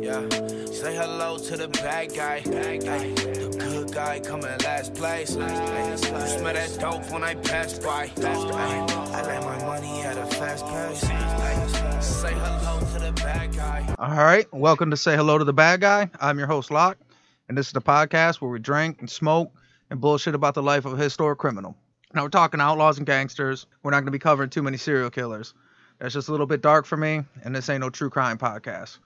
Yeah, say hello to the bad guy. Bad guy. The good guy coming last place. Ay, you smell that dope when I pass by. Ay, I like my money at a fast pace. Ay, say hello to the bad guy. All right, welcome to Say Hello to the Bad Guy. I'm your host, Lock, and this is the podcast where we drink and smoke and bullshit about the life of a historic criminal. Now, we're talking outlaws and gangsters. We're not going to be covering too many serial killers. That's just a little bit dark for me, and this ain't no true crime podcast.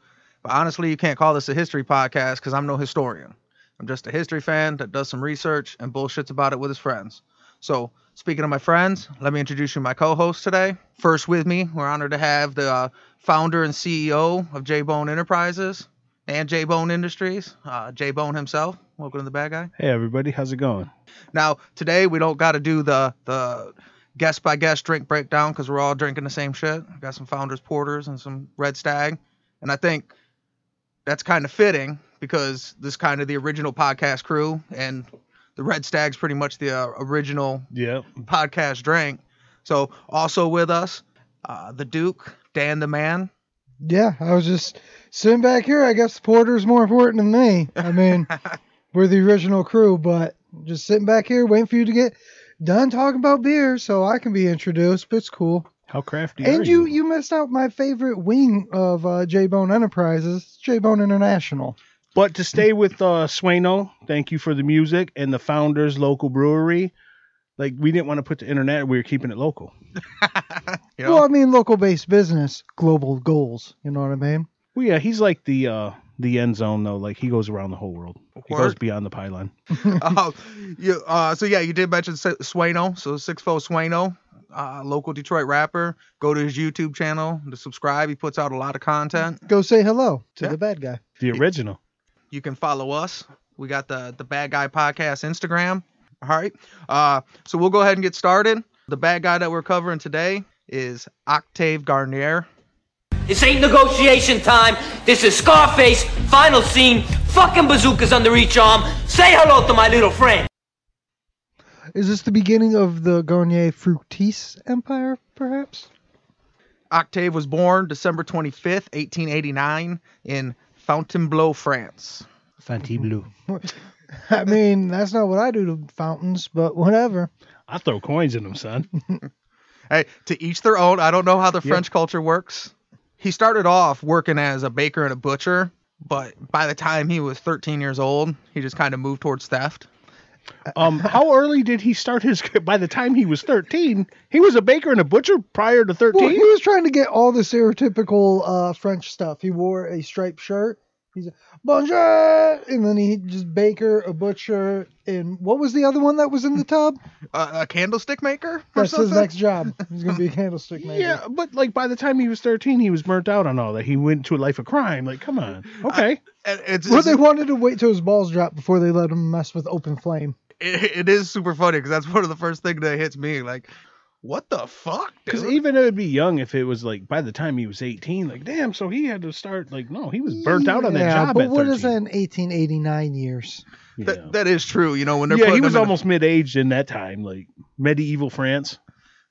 But honestly, you can't call this a history podcast because I'm no historian. I'm just a history fan that does some research and bullshits about it with his friends. So, speaking of my friends, let me introduce you my co-host today. First with me, we're honored to have the uh, founder and CEO of J Bone Enterprises and J Bone Industries, uh, J Bone himself. Welcome to the bad guy. Hey everybody, how's it going? Now, today we don't got to do the the guest by guest drink breakdown because we're all drinking the same shit. I got some Founders Porters and some Red Stag, and I think that's kind of fitting because this kind of the original podcast crew, and the Red Stag's pretty much the uh, original Yep. podcast drink. So also with us, uh, the Duke, Dan the Man. Yeah, I was just sitting back here. I guess Porter's more important than me. I mean, we're the original crew, but just sitting back here waiting for you to get done talking about beer so I can be introduced. But it's cool. How crafty are And you, you? you missed out my favorite wing of uh, J Bone Enterprises, J Bone International. But to stay with uh, Sueno, thank you for the music and the founders local brewery. Like we didn't want to put the internet, we were keeping it local. You know, Well, I mean, local based business, global goals. You know what I mean? Well, yeah, he's like the uh, the end zone though. Like he goes around the whole world. He Word. goes beyond the pylon. uh, you, uh, so yeah, you did mention Su- Sueno. So Six Four Sueno, uh, local Detroit rapper. Go to his YouTube channel to subscribe. He puts out a lot of content. Go say hello to Yeah. the bad guy. The original. You can follow us. We got the the Bad Guy Podcast Instagram. All right. Uh, so we'll go ahead and get started. The bad guy that we're covering today is Octave Garnier. This ain't negotiation time. This is Scarface, final scene, fucking bazookas under each arm. Say hello to my little friend. Is this the beginning of the Garnier Fructis empire, perhaps? Octave was born December 25th, 1889, in Fontainebleau, France. Fanti blue. I mean, that's not what I do to fountains, but whatever. I throw coins in them, son. Hey, to each their own. I don't know how the French culture works. He started off working as a baker and a butcher, but by the time he was 13 years old, he just kind of moved towards theft. Um, how early did he start his? By the time he was thirteen, he was a baker and a butcher prior to Well, thirteen. he was trying to get all the stereotypical uh, French stuff. He wore a striped shirt. He's a bonjour, and then he just baker, a butcher, and what was the other one that was in the tub? Uh, a candlestick maker? Or That's his next job. He's gonna be a candlestick maker. Yeah, but like by the time he was 13, he was burnt out on all that. He went to a life of crime. Like, come on. Okay. And It's, Well, it's- they wanted to wait till his balls dropped before they let him mess with open flame. it, it is super funny because that's one of the first things that hits me. Like, what the fuck? Because even it would be young if it was like by the time he was 18. Like, damn, so he had to start, like, no, he was burnt out on that job but at what 13. is that in 1889 years? Yeah, that, that is true. You know, when they're yeah he was them in- almost mid aged in that time, like medieval France.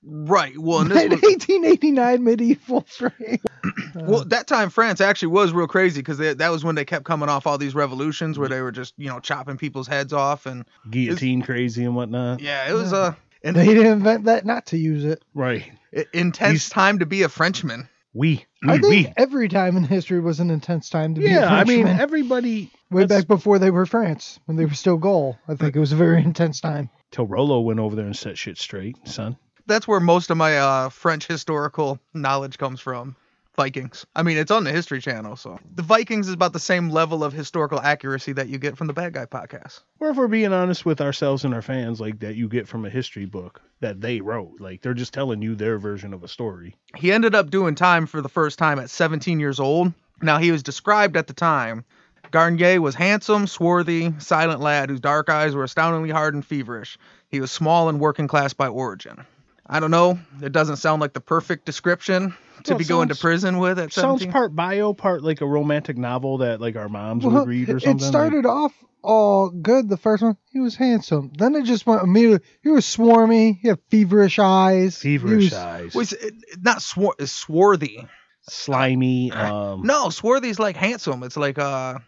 right. Well, and this In was, 1889 medieval France. well, that time France actually was real crazy because that was when they kept coming off all these revolutions where they were just you know chopping people's heads off and Guillotine crazy and whatnot. yeah, it was a uh, an They didn't invent that not to use it. Right. i- intense He's- time to be a Frenchman. We. I We. think we. every time in history was an intense time to be a Yeah, I mean, Frenchman. everybody. way that's- back before they were France, when they were still Gaul. I think it was a very intense time. Till Rollo went over there and set shit straight, son. That's where most of my uh, French historical knowledge comes from. Vikings. I mean, it's on the History Channel, so the Vikings is about the same level of historical accuracy that you get from the Bad Guy podcast. Or if we're being honest with ourselves and our fans, like that you get from a history book that they wrote. Like they're just telling you their version of a story. He ended up doing time for the first time at 17 years old. Now, he was described at the time. Garnier was handsome, swarthy, silent lad whose dark eyes were astoundingly hard and feverish. He was small and working class by origin. I don't know. It doesn't sound like the perfect description to Well, be it going to prison with at Sounds part bio, part like a romantic novel that like our moms Well, would read or something. it started off all good. The first one, he was handsome. Then it just went immediately. He was swarmy. He had feverish eyes. feverish he was, eyes. Was it, it- not swar- it's swarthy. slimy. Um, No, swarthy's like handsome. It's like uh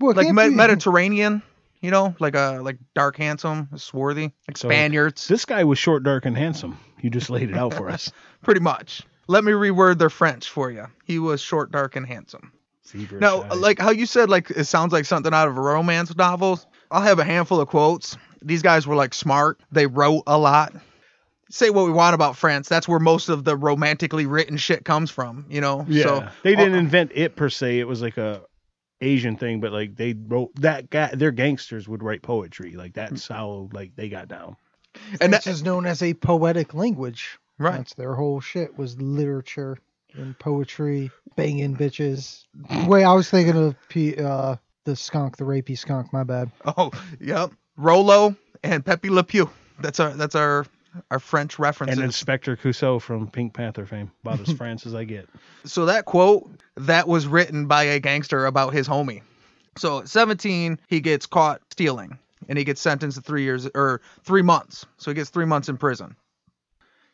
Well, like can't me- be- Mediterranean, you know, like uh like dark handsome, swarthy, like So- Spaniards, this guy was short, dark, and handsome. You just laid it out for us. pretty much. Let me reword their French for you. He was short, dark, and handsome. Zebra Now, shy. like how you said, like it sounds like something out of a romance novel. I'll have a handful of quotes. These guys were like smart. They wrote a lot. Say what we want about France. That's where most of the romantically written shit comes from. You know. yeah, So they didn't uh, invent it per se. It was like a Asian thing, but like they wrote that guy. Their gangsters would write poetry. Like that's how like they got down. And French that, is known as a poetic language. Right. That's their whole shit was literature and poetry, banging bitches. Wait, I was thinking of P, uh, the skunk, the rapey skunk. My bad. oh, yep. Rollo and Pepe Le Pew. That's our that's our our French references. And Inspector Clouseau from Pink Panther fame. About as France as I get. So that quote that was written by a gangster about his homie. So at 17, he gets caught stealing and he gets sentenced to three years or three months. So he gets three months in prison.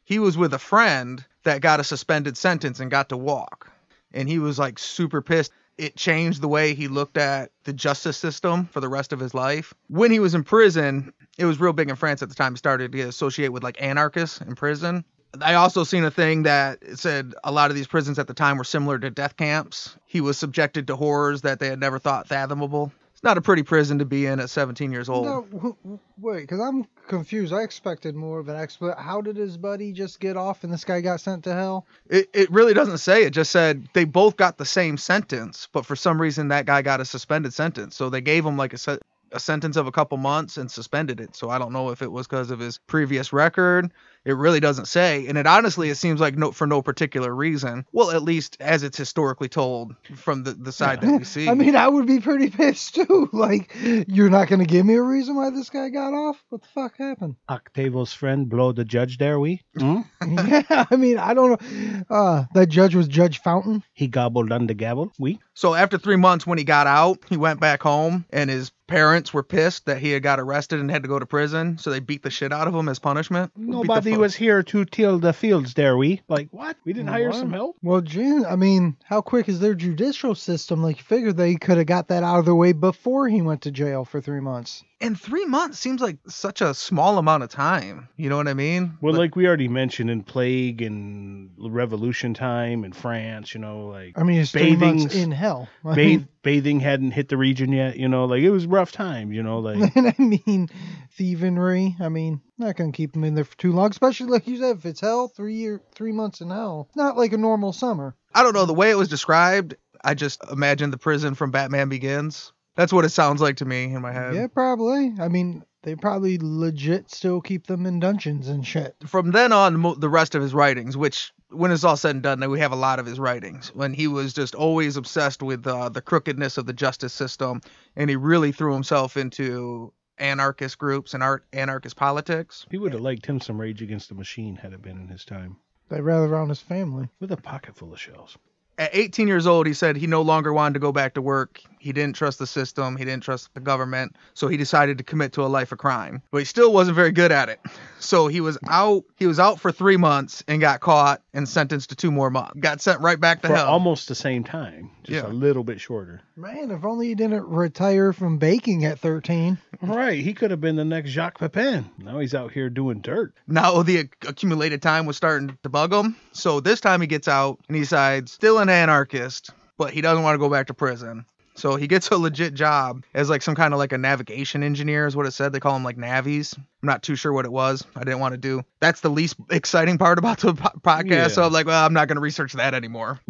He was with a friend that got a suspended sentence and got to walk. And he was like super pissed. It changed the way he looked at the justice system for the rest of his life. When he was in prison, it was real big in France at the time. He started to associate with like anarchists in prison. I also seen a thing that said a lot of these prisons at the time were similar to death camps. He was subjected to horrors that they had never thought fathomable. It's not a pretty prison to be in at 17 years old. No, wait, because I'm confused. I expected more of an expert. How did his buddy just get off and this guy got sent to hell? It, it really doesn't say. It just said they both got the same sentence, but for some reason that guy got a suspended sentence. So they gave him like a, se- a sentence of a couple months and suspended it. So I don't know if it was because of his previous record. It really doesn't say. And it honestly, it seems like no for no particular reason. Well, at least as it's historically told from the, the side that we see. I mean, I would be pretty pissed too. Like, you're not gonna give me a reason why this guy got off? What the fuck happened? Octavo's friend blow the judge there, we? Hmm? yeah, I mean, I don't know. Uh, that judge was Judge Fountain. He gobbled on the gavel, we? So after three months, when he got out, he went back home, and his parents were pissed that he had got arrested and had to go to prison. So they beat the shit out of him as punishment. Nobody fu- was here to till the fields there, we? Like, what? We didn't hire What? some help? Well, June, I mean, how quick is their judicial system? Like, you figure they could have got that out of the way before he went to jail for three months. And three months seems like such a small amount of time. You know what I mean? Well, But- like we already mentioned in Plague and Revolution time in France, you know, like I mean, it's three months in hell. I bath- mean, bathing hadn't hit the region yet, you know, like it was rough time, you know, like and I mean, thievery. I mean, not gonna keep them in there for too long, especially like you said, if it's hell, three year, three months in hell, not like a normal summer. I don't know the way it was described. I just imagined the prison from Batman Begins. That's what it sounds like to me in my head. yeah, probably. I mean, they probably legit still keep them in dungeons and shit. From then on, mo- the rest of his writings, which when it's all said and done, we have a lot of his writings. When he was just always obsessed with uh, the crookedness of the justice system, and he really threw himself into anarchist groups and art anarchist politics. he would have liked him some Rage Against the Machine had it been in his time They rather around his family. with a pocket full of shells. At 18 years old, he said he no longer wanted to go back to work. He didn't trust the system. He didn't trust the government. So he decided to commit to a life of crime. But he still wasn't very good at it. So he was out. He was out for three months and got caught and sentenced to two more months. Got sent right back to For hell. almost the same time, just Yeah. a little bit shorter. Man, if only he didn't retire from baking at 13. Right, he could have been the next Jacques Pepin. Now he's out here doing dirt. now the accumulated time was starting to bug him. So this time he gets out and he decides still an anarchist, but he doesn't want to go back to prison. So he gets a legit job as like some kind of like a navigation engineer is what it said. They call them like navies. I'm not too sure what it was. I didn't want to do. That's the least exciting part about the po- podcast. So I'm like, well, I'm not going to research that anymore.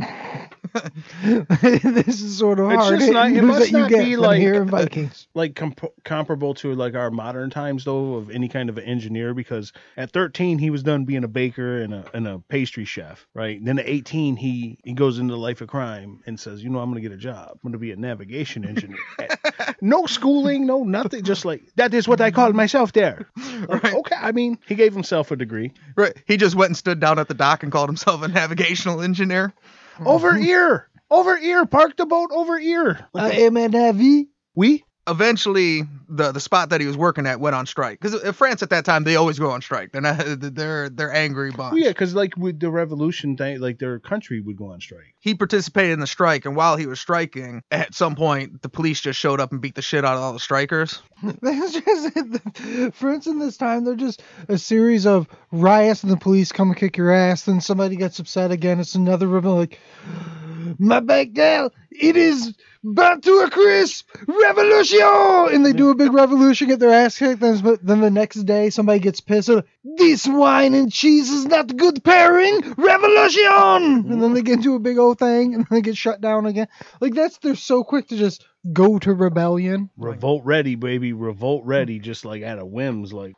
this is sort of It's hard just not- it must that you not get be like- here in uh, Vikings. like comp- comparable to like our modern times though of any kind of an engineer because at 13 he was done being a baker and a, and a pastry chef right then at 18 he he goes into the life of crime and says you know i'm gonna get a job i'm gonna be a navigation engineer no schooling no nothing just like that is what i called myself there Like, Right. okay i mean he gave himself a degree Right. He just went and stood down at the dock and called himself a navigational engineer. over ear over ear park the boat over ear I am a Navi. we eventually the the spot that he was working at went on strike because uh, France at that time they always go on strike. They're not they're they're angry bunch. Well, yeah, because like with the revolution thing, like their country would go on strike. He participated in the strike, and while he was striking, at some point the police just showed up and beat the shit out of all the strikers. That's just France in this time. They're just a series of riots, and the police come and kick your ass. Then somebody gets upset again. It's another rebel like. My big gal, it is burnt to a crisp, revolution! And they do a big revolution, get their ass kicked. Then, but then the next day, somebody gets pissed. they're This wine and cheese is not good pairing, revolution! And then they get into a big old thing, and they get shut down again. Like that's they're so quick to just go to rebellion. Revolt ready, baby. Revolt ready, just like at a whims. Like,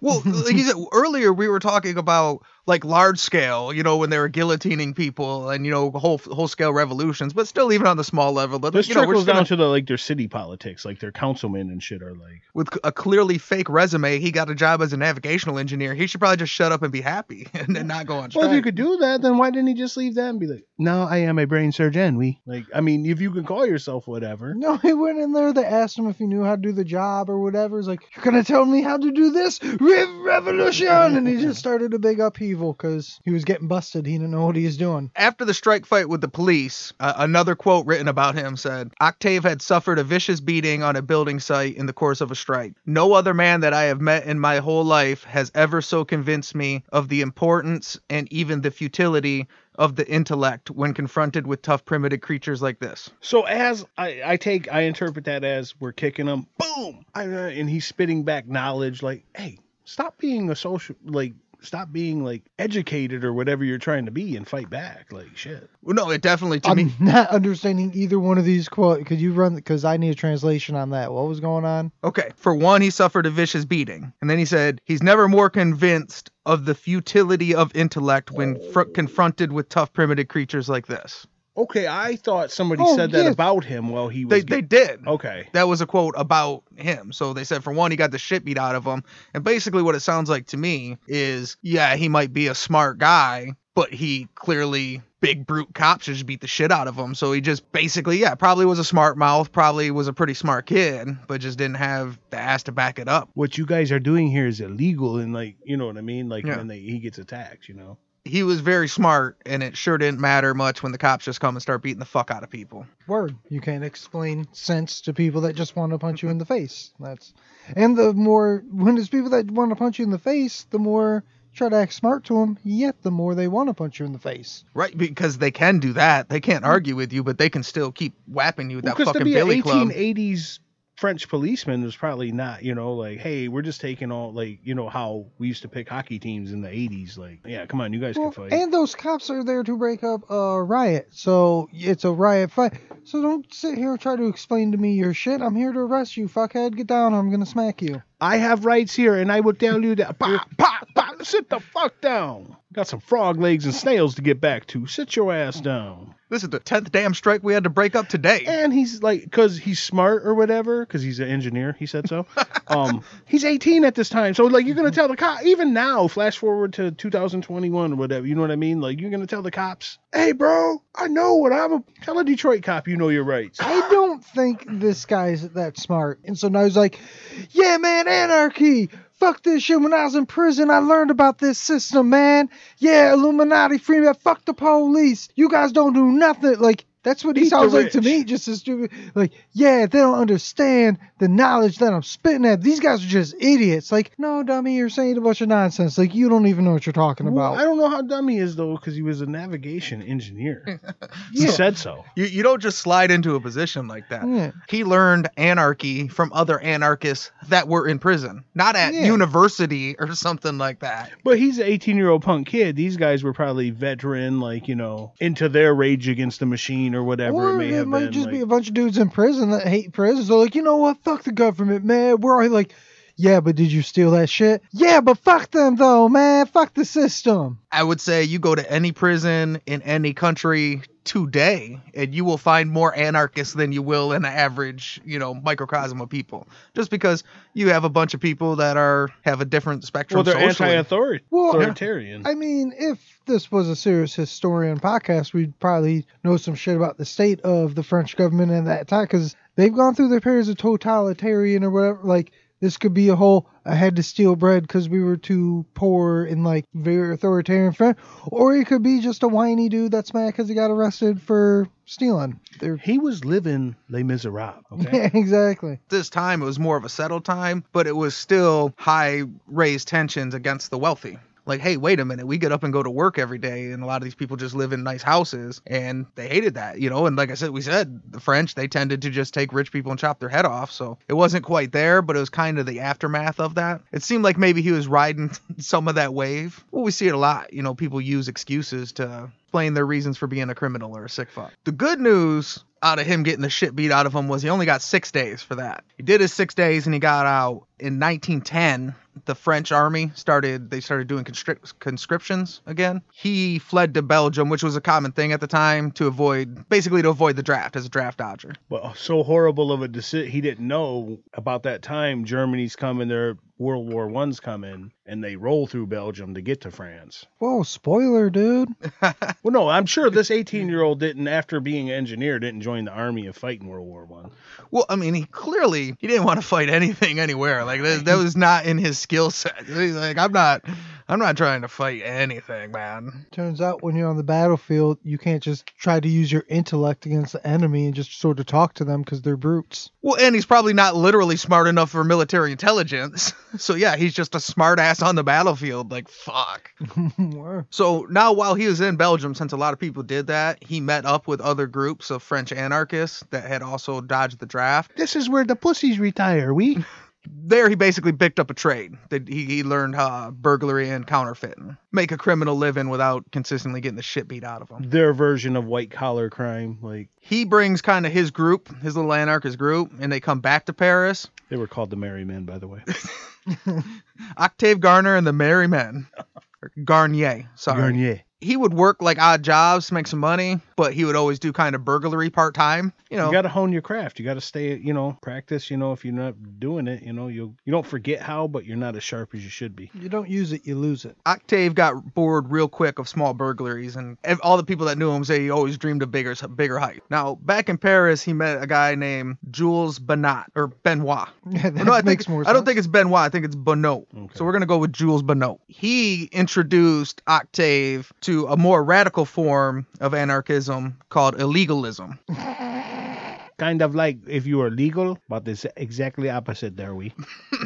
Well, like you said earlier, we were talking about like large scale, you know, when they were guillotining people and you know whole whole scale revolutions, but still even on the small level. But this you know, we're trickles gonna- down to the like their city politics, like their councilmen and shit are like. with a clearly fake resume, he got a job as a navigational engineer. He should probably just shut up and be happy and then not go on strike. Well, if you could do that, then why didn't he just leave that and be like, "No, I am a brain surgeon." We like, I mean, if you can call yourself whatever. No, he went in there. They asked him if he knew how to do the job or whatever. He's like, "You're gonna tell me how to do this Re- revolution?" And he just started a big upheaval because he was getting busted. He didn't know what he was doing. After the strike fight with the police, uh, another quote written about him said Octave had suffered a vicious beating on a building site in the course of a strike. No other man that I have met in my whole life has ever so convinced me of the importance and even the futility of the intellect when confronted with tough primitive creatures like this. So as I, I take, I interpret that as we're kicking him, boom, I, uh, and he's spitting back knowledge. Like, hey, stop being a social, like, stop being like educated or whatever you're trying to be and fight back. Like, shit. Well, no, it definitely to I'm me. not understanding either one of these quotes. Could you run? Because I need a translation on that. What was going on? Okay, for one, he suffered a vicious beating. And then he said he's never more convinced of the futility of intellect when fr- confronted with tough primitive creatures like this. Okay, I thought somebody Oh, said that yeah. about him while he was. They, they did. Okay. That was a quote about him. So they said, for one, he got the shit beat out of him. And basically, what it sounds like to me is, yeah, he might be a smart guy, but he clearly, big brute cops just beat the shit out of him. So he just basically, yeah, probably was a smart mouth, probably was a pretty smart kid, but just didn't have the ass to back it up. What you guys are doing here is illegal, and like, you know what I mean? Like Yeah. when they, he gets attacked, you know. He was very smart, and it sure didn't matter much when the cops just come and start beating the fuck out of people. Word. You can't explain sense to people that just want to punch you in the face. That's and the more when it's people that want to punch you in the face, the more try to act smart to them, yet the more they want to punch you in the face. Right, because they can do that. They can't argue with you, but they can still keep whapping you with that Because to fucking be an billy club. 1880s French policeman was probably not, you know, like, hey, we're just taking all, like, you know, how we used to pick hockey teams in the 80s. Like, yeah, come on, you guys Well, can fight. and those cops are there to break up a riot, so it's a riot fight. So don't sit here and try to explain to me your shit. I'm here to arrest you, fuckhead. Get down, or I'm gonna smack you. I have rights here, and I will tell you that. Pop, pop, pop, sit the fuck down. Got some frog legs and snails to get back to. Sit your ass down. This is the tenth damn strike we had to break up today. And he's like, because he's smart or whatever, because he's an engineer, he said so. um, he's 18 at this time, so like you're gonna tell the cop even now, flash forward to 2021 or whatever, you know what I mean? Like you're gonna tell the cops, hey bro, I know what I'm a tell a Detroit cop you know your rights. I don't think this guy's that smart. And so now he's like, yeah, man, anarchy. Fuck this shit. When I was in prison, I learned about this system, man. Yeah, Illuminati, Freeman. Fuck the police. You guys don't do nothing. Like, that's what he Eat sounds like to me. Just as stupid. Like, yeah, they don't understand the knowledge that I'm spitting at. These guys are just idiots. Like, no, dummy, you're saying a bunch of nonsense. Like, you don't even know what you're talking Well, about. I don't know how dumb he is though, because he was a navigation engineer. he Yeah. said so. You, you don't just slide into a position like that. Yeah. He learned anarchy from other anarchists that were in prison, not at Yeah. university or something like that. But he's an 18 year old punk kid. These guys were probably veteran, like, you know, into their rage against the machine or whatever Or it may have might been. just be a bunch of dudes in prison that hate prison. So like, you know what? Fuck the government, man. We're all like, yeah, but did you steal that shit? Yeah, but fuck them though, man. Fuck the system. I would say you go to any prison in any country today and you will find more anarchists than you will in an average, you know, microcosm of people. Just because you have a bunch of people that are have a different spectrum well, they're socially. anti Well, authoritarian. I mean, if this was a serious historian podcast, we'd probably know some shit about the state of the French government in that time. Because they've gone through their periods of totalitarian or whatever. Like this could be a whole I had to steal bread because we were too poor and like very authoritarian friend, or it could be just a whiny dude that's mad because he got arrested for stealing. They're He was living Les Miserables. Okay. yeah, exactly. This time it was more of a settled time, but it was still high raised tensions against the wealthy. Like, hey, wait a minute, we get up and go to work every day, and a lot of these people just live in nice houses, and they hated that, you know. And like I said, we said the French they tended to just take rich people and chop their head off, so it wasn't quite there, but it was kind of the aftermath of that. It seemed like maybe he was riding some of that wave. Well, we see it a lot, you know. People use excuses to explain their reasons for being a criminal or a sick fuck. The good news out of him getting the shit beat out of him was he only got six days for that. He did his six days and he got out in 1910. The French army started they started doing conscriptions again. He fled to Belgium, which was a common thing at the time to avoid basically to avoid the draft as a draft dodger. But so horrible of a decision. He didn't know about that time. Germany's coming. Their World War One's coming, and they roll through Belgium to get to France. Whoa, spoiler, dude. Well, no, I'm sure this 18 year old didn't, after being an engineer, didn't join the army and fight in World War One. Well, I mean, he clearly he didn't want to fight anything anywhere. Like that, that was not in his skill set. He's like, I'm not, I'm not trying to fight anything, man. Turns out when you're on the battlefield, you can't just try to use your intellect against the enemy and just sort of talk to them because they're brutes. Well, and he's probably not literally smart enough for military intelligence. So yeah, he's just a smart ass on the battlefield. Like fuck. So now while he was in Belgium, since a lot of people did that, he met up with other groups of French anarchists that had also dodged the draft. This is where the pussies retire. We. There, he basically picked up a trade. That he, he learned uh, burglary and counterfeiting, make a criminal living without consistently getting the shit beat out of him. Their version of white collar crime. Like, He brings kind of his group, his little anarchist group, and they come back to Paris. they were called the Merry Men, by the way. Octave Garner and the Merry Men. Garnier, sorry. Garnier. He would work like odd jobs to make some money, but he would always do kind of burglary part time. You know, You got to hone your craft. You got to stay, you know, practice. You know, if you're not doing it, you know, you you don't forget how, but you're not as sharp as you should be. You don't use it, you lose it. Octave got bored real quick of small burglaries, and all the people that knew him say he always dreamed of bigger, bigger height. Now, back in Paris, he met a guy named Jules Benoit or Benoit. Yeah, that no, I makes think, more I don't think it's Benoit. I think it's Bonnot. Okay. So we're gonna go with Jules Bonnot. He introduced Octave to a more radical form of anarchism called illegalism. Kind of like if you were legal, but it's exactly opposite there, we.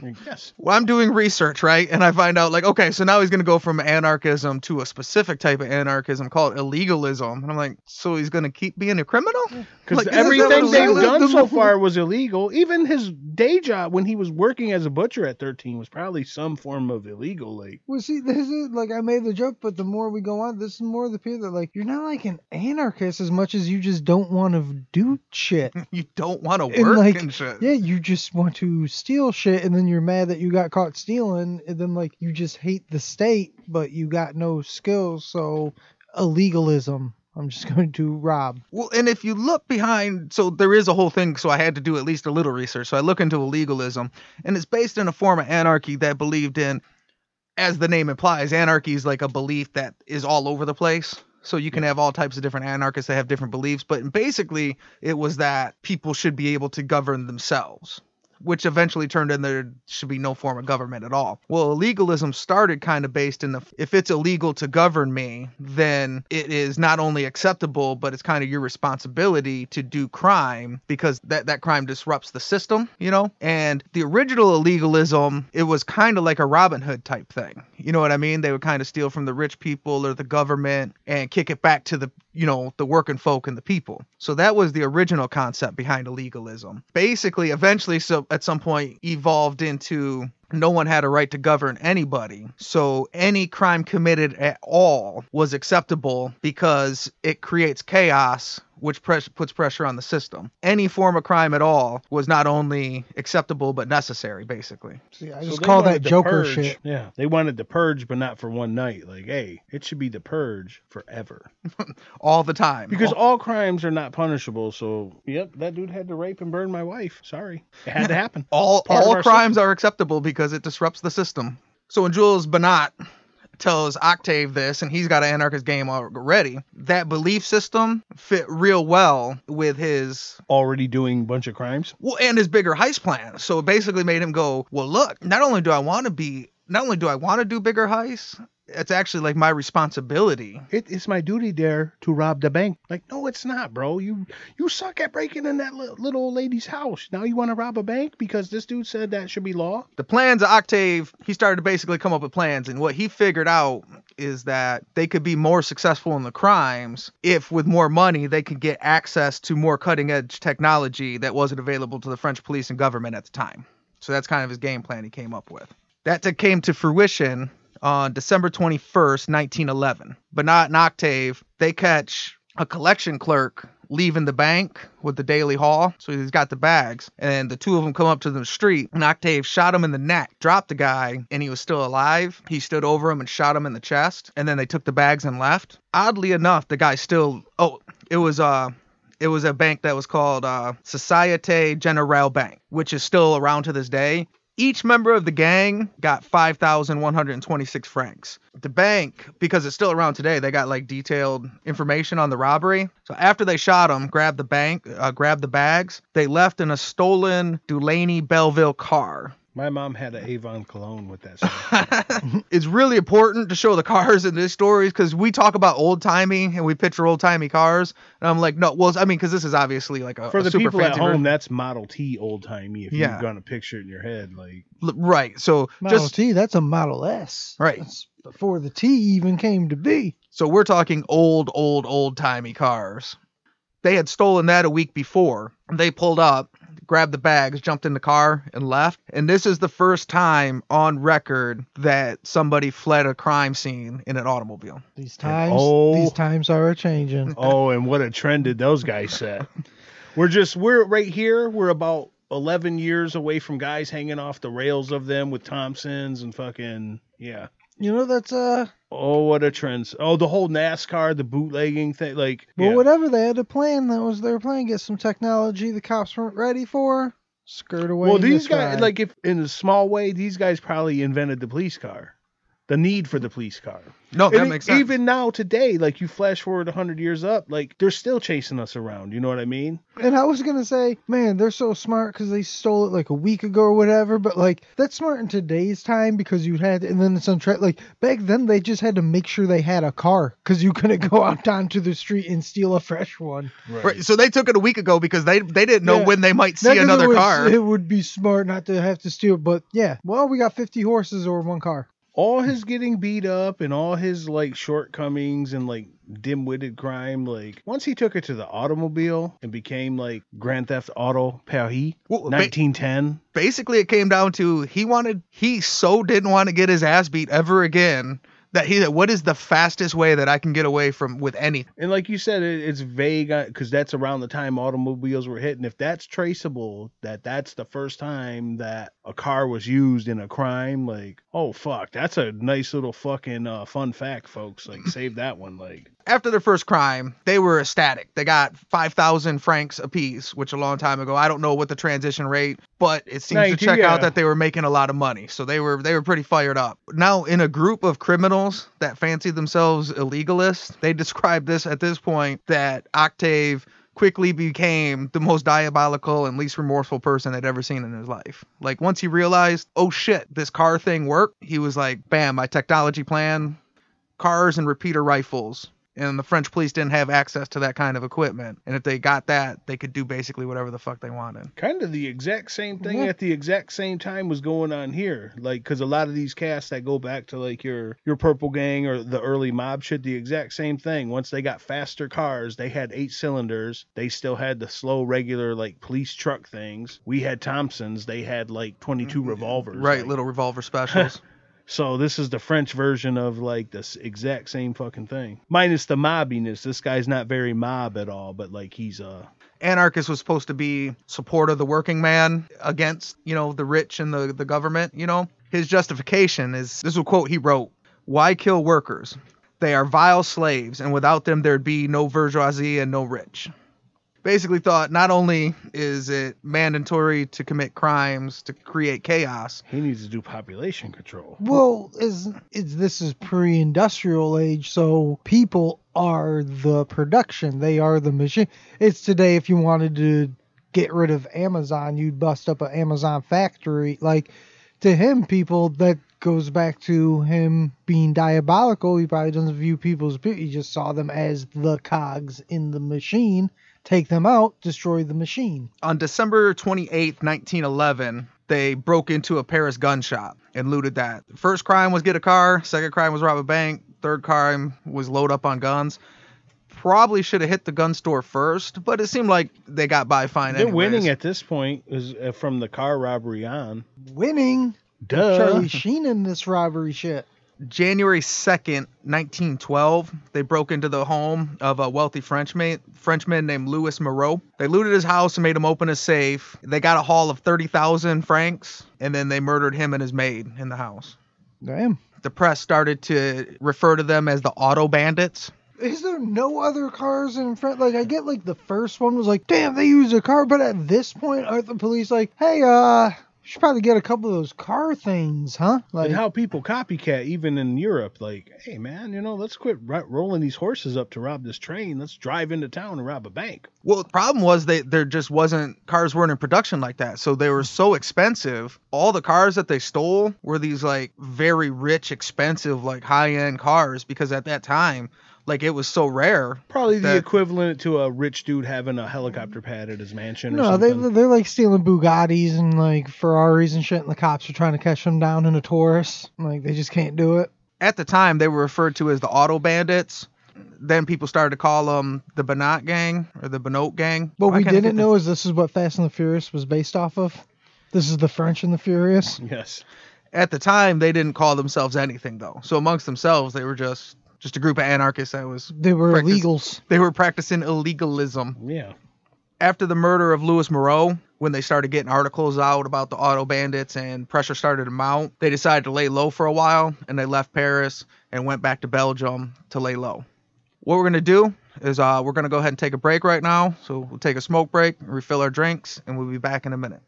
yes. Well, I'm doing research, right? And I find out like, okay, so now he's gonna go from anarchism to a specific type of anarchism called illegalism. And I'm like, so he's gonna keep being a criminal? Because Like, everything they've done so far was illegal. Even his day job when he was working as a butcher at 13 was probably some form of illegal. Like, Well, see, this is like I made the joke, but the more we go on, this is more the people that like you're not like an anarchist as much as you just don't want to do shit. You don't want to And work like, and shit. yeah, you just want to steal shit, and then you're mad that you got caught stealing, and then like you just hate the state, but you got no skills, so illegalism. I'm just going to rob. Well, and if you look behind, so there is a whole thing, so I had to do at least a little research. So I look into illegalism, and it's based in a form of anarchy that believed in, as the name implies, anarchy is like a belief that is all over the place. So you can have all types of different anarchists that have different beliefs, but basically it was that people should be able to govern themselves. Which eventually turned in there should be no form of government at all. Well, legalism started kind of based in the if it's illegal to govern me, then it is not only acceptable, but it's kind of your responsibility to do crime because that, that crime disrupts the system, you know? And the original illegalism, it was kind of like a Robin Hood type thing. You know what I mean? They would kind of steal from the rich people or the government and kick it back to the, you know, the working folk and the people. So that was the original concept behind illegalism. Basically, eventually, so at some point, evolved into no one had a right to govern anybody. So any crime committed at all was acceptable because it creates chaos, which press- puts pressure on the system. Any form of crime at all was not only acceptable but necessary, basically. See, I So just they call that Joker purge. shit. Yeah, they wanted the purge, but not for one night. Like, hey, it should be the purge forever. All the time. Because All- all crimes are not punishable. So, yep, that dude had to rape and burn my wife. Sorry, it had to happen. all part all our crimes are acceptable because it disrupts the system. So when Jules Bonnot tells Octave this, and he's got an anarchist game already. That belief system fit real well with his Already doing a bunch of crimes. well, and his bigger heist plan. So it basically made him go, well, look, not only do I want to be, not only do I want to do bigger heists, it's actually like my responsibility. It, it's my duty there to rob the bank. Like, no, it's not, bro. You you suck at breaking in that li- little old lady's house. Now you want to rob a bank because this dude said that should be law. The plans of Octave, he started to basically come up with plans, and what he figured out is that they could be more successful in the crimes if, with more money, they could get access to more cutting edge technology that wasn't available to the French police and government at the time. So that's kind of his game plan he came up with. That came to fruition on December 21st, 1911. But not in Octave. They catch a collection clerk leaving the bank with the daily haul. So he's got the bags. And the two of them come up to the street. And Octave shot him in the neck, dropped the guy, and he was still alive. He stood over him and shot him in the chest. And then they took the bags and left. Oddly enough, the guy still. Oh, it was uh it was a bank that was called uh, Societe Generale Bank, which is still around to this day. Each member of the gang got 5,126 francs. The bank, because it's still around today, they got like detailed information on the robbery. So after they shot him, grabbed the bank, uh, grabbed the bags, they left in a stolen Delaunay Belleville car. My mom had an Avon cologne with that. Stuff. it's really important to show the cars in these stories because we talk about old timey and we picture old timey cars, and I'm like, no, well, I mean, because this is obviously like a For a the super people at fancy home, version. that's Model T old timey. If Yeah. you're gonna picture it in your head, like L- right. So Model just T, that's a Model S. Right. That's before the T even came to be. So we're talking old, old, old timey cars. They had stolen that a week before. They pulled up, grabbed the bags, jumped in the car, and left. And this is the first time on record that somebody fled a crime scene in an automobile. These times, oh. these times are a changing. Oh, and what a trend did those guys set? We're just we're right here. We're about eleven years away from guys hanging off the rails of them with Thompsons and fucking yeah. You know, that's uh, Oh, what a trend! Oh, the whole NASCAR, the bootlegging thing, like well, yeah. whatever they had to plan, that was their plan. Get some technology the cops weren't ready for. Skirt away. Well, these guys, ride. like if in a small way, these guys probably invented the police car, the need for the police car. No, that And makes sense. Even now, today, like you flash forward hundred years up, like they're still chasing us around. You know what I mean? And I was gonna say, man, they're so smart because they stole it like a week ago or whatever. But like, that's smart in today's time because you had, and then it's on track. Like back then, they just had to make sure they had a car because you couldn't go out onto the street and steal a fresh one. Right, so they took it a week ago because they they didn't know Yeah. when they might Not another it was- car. It would be smart not to have to steal, but yeah. Well, we got 50 horses or one car. All his getting beat up and all his like shortcomings and like dim-witted crime like once he took it to the automobile and became like grand theft auto paris Well, ba- 1910 Basically, it came down to he wanted he so didn't want to get his ass beat ever again that he what is the fastest way that I can get away from with anything. and like you said it, it's vague because that's around the time automobiles were hitting if that's traceable that that's the first time that a car was used in a crime like oh fuck that's a nice little fucking uh, fun fact folks like save that one like after their first crime, they were ecstatic. They got 5,000 francs apiece, which a long time ago. I don't know what the transition rate, but it seems to check yeah. out that they were making a lot of money. So they were they were pretty fired up. Now, in a group of criminals that fancy themselves illegalists, they describe this at this point that Octave quickly became the most diabolical and least remorseful person they'd ever seen in his life. Like once he realized, oh shit, this car thing worked, he was like, bam, my technology plan, cars and repeater rifles. And the French police didn't have access to that kind of equipment. And if they got that, they could do basically whatever the fuck they wanted. kind of the exact same thing Yeah. at the exact same time was going on here like because a lot of these casts that go back to like your your purple gang or the early mob shit the exact same thing once they got faster cars they had eight cylinders they still had the slow regular like police truck things we had thompsons they had like 22 mm-hmm. revolvers Right, like- little revolver specials. so this is the french version of like this exact same fucking thing minus the mobbiness this guy's not very mob at all but like he's uh Anarchist was supposed to be support of the working man against, you know, the rich and the, the government, you know. His justification is this is a quote he wrote Why kill workers? They are vile slaves, and without them there'd be no bourgeoisie and no rich. Basically thought not only is it mandatory to commit crimes to create chaos, He needs to do population control. Well, is is this is pre-industrial age, so people are the production. They are the machine. It's today if you wanted to get rid of Amazon, you'd bust up an Amazon factory. Like to him, people that goes back to him being diabolical. He probably doesn't view people as people. He just saw them as the cogs in the machine. Take them out, destroy the machine. on December 28th, 1911, they broke into a Paris gun shop and looted that. First crime was get a car, second crime was rob a bank, third crime was load up on guns. Probably should have hit the gun store first, but it seemed like they got by fine They're anyways. winning at this point is uh, from the car robbery on. Winning. Duh. Charlie Sheen in this robbery shit. January 2nd, 1912, they broke into the home of a wealthy Frenchman, Frenchman named Louis Moreau. They looted his house and made him open a safe. They got a haul of 30,000 francs, and then they murdered him and his maid in the house. Damn. The press started to refer to them as the Auto Bandits. Is there no other cars in front? Like, I get like the first one was like, damn, they use a car, but at this point, aren't the police like, hey, uh, should probably get a couple of those car things, huh? Like, and how people copycat even in Europe, like, hey man, you know, let's quit ro- rolling these horses up to rob this train. Let's drive into town and rob a bank. Well, the problem was they there just wasn't cars weren't in production like that, so they were so expensive. All the cars that they stole were these like very rich, expensive, like high end cars because at that time, like it was so rare. Probably the That- equivalent to a rich dude having a helicopter pad at his mansion. No, they, something. they're like stealing Bugattis and like Ferraris and shit, and the cops are trying to catch them down in a Taurus. Like, they just can't do it. At the time, they were referred to as the Auto Bandits. Then people started to call them the Banat Gang or the Banot Gang. What Why we didn't know is this is what Fast and the Furious was based off of. This is the French and the Furious. yes. At the time, they didn't call themselves anything though. So amongst themselves, they were just just a group of anarchists that was They were Practice- illegals. they were practicing illegalism. Yeah. after the murder of Louis Moreau, when they started getting articles out about the auto bandits and pressure started to mount, they decided to lay low for a while and they left Paris and went back to Belgium to lay low. What we're gonna do is uh, we're gonna go ahead and take a break right now. So we'll take a smoke break, refill our drinks, and we'll be back in a minute.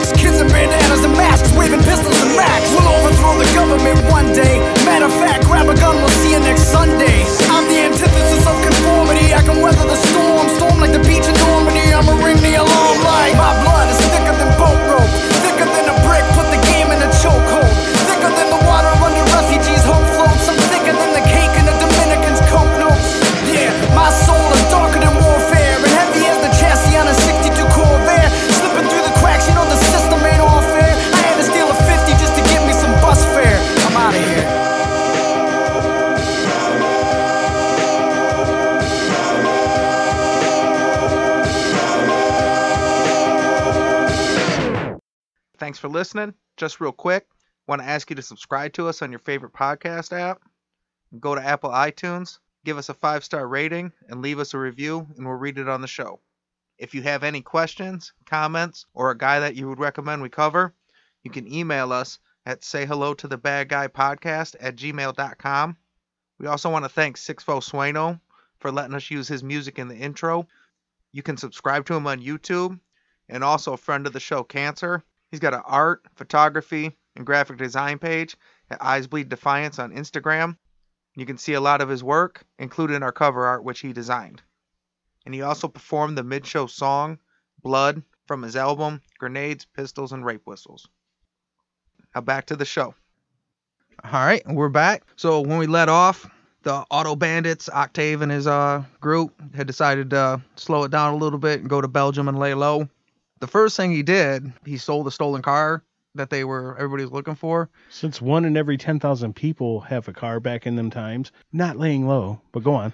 Kids in bandanas and masks, waving pistols and racks. We'll overthrow the government one day. Matter of fact, grab a gun, we'll see you next Sunday. I'm the antithesis of conformity. I can weather the storm, storm like the beach in Normandy. I'ma ring the alarm like my blood is thicker than boat rope, listening. Just real quick, want to ask you to subscribe to us on your favorite podcast app. Go to Apple iTunes, give us a five star rating, and leave us a review, and we'll read it on the show. If you have any questions, comments, or a guy that you would recommend we cover, you can email us at say hello to the bad guy podcast at gmail.com. We also want to thank Sixfo Sueno for letting us use his music in the intro. You can subscribe to him on YouTube and also a friend of the show, Cancer. He's got an art, photography, and graphic design page at Eyes Bleed Defiance on Instagram. You can see a lot of his work, including our cover art, which he designed. And he also performed the mid show song, Blood, from his album, Grenades, Pistols, and Rape Whistles. Now back to the show. All right, we're back. So when we let off, the auto bandits, Octave and his uh group had decided to slow it down a little bit and go to Belgium and lay low. The first thing he did, he sold the stolen car that they were everybody was looking for. Since one in every 10,000 people have a car back in them times, not laying low, but go on.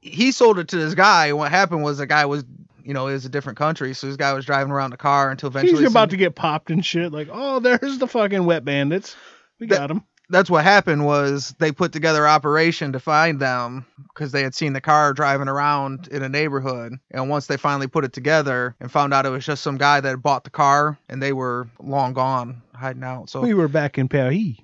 He sold it to this guy, and what happened was the guy was, you know, it was a different country, so this guy was driving around the car until eventually. He's about some- to get popped and shit. Like, oh, there's the fucking wet bandits. We That- got them. That's what happened was they put together operation to find them because they had seen the car driving around in a neighborhood and once they finally put it together and found out it was just some guy that had bought the car and they were long gone hiding out so We were back in Paris.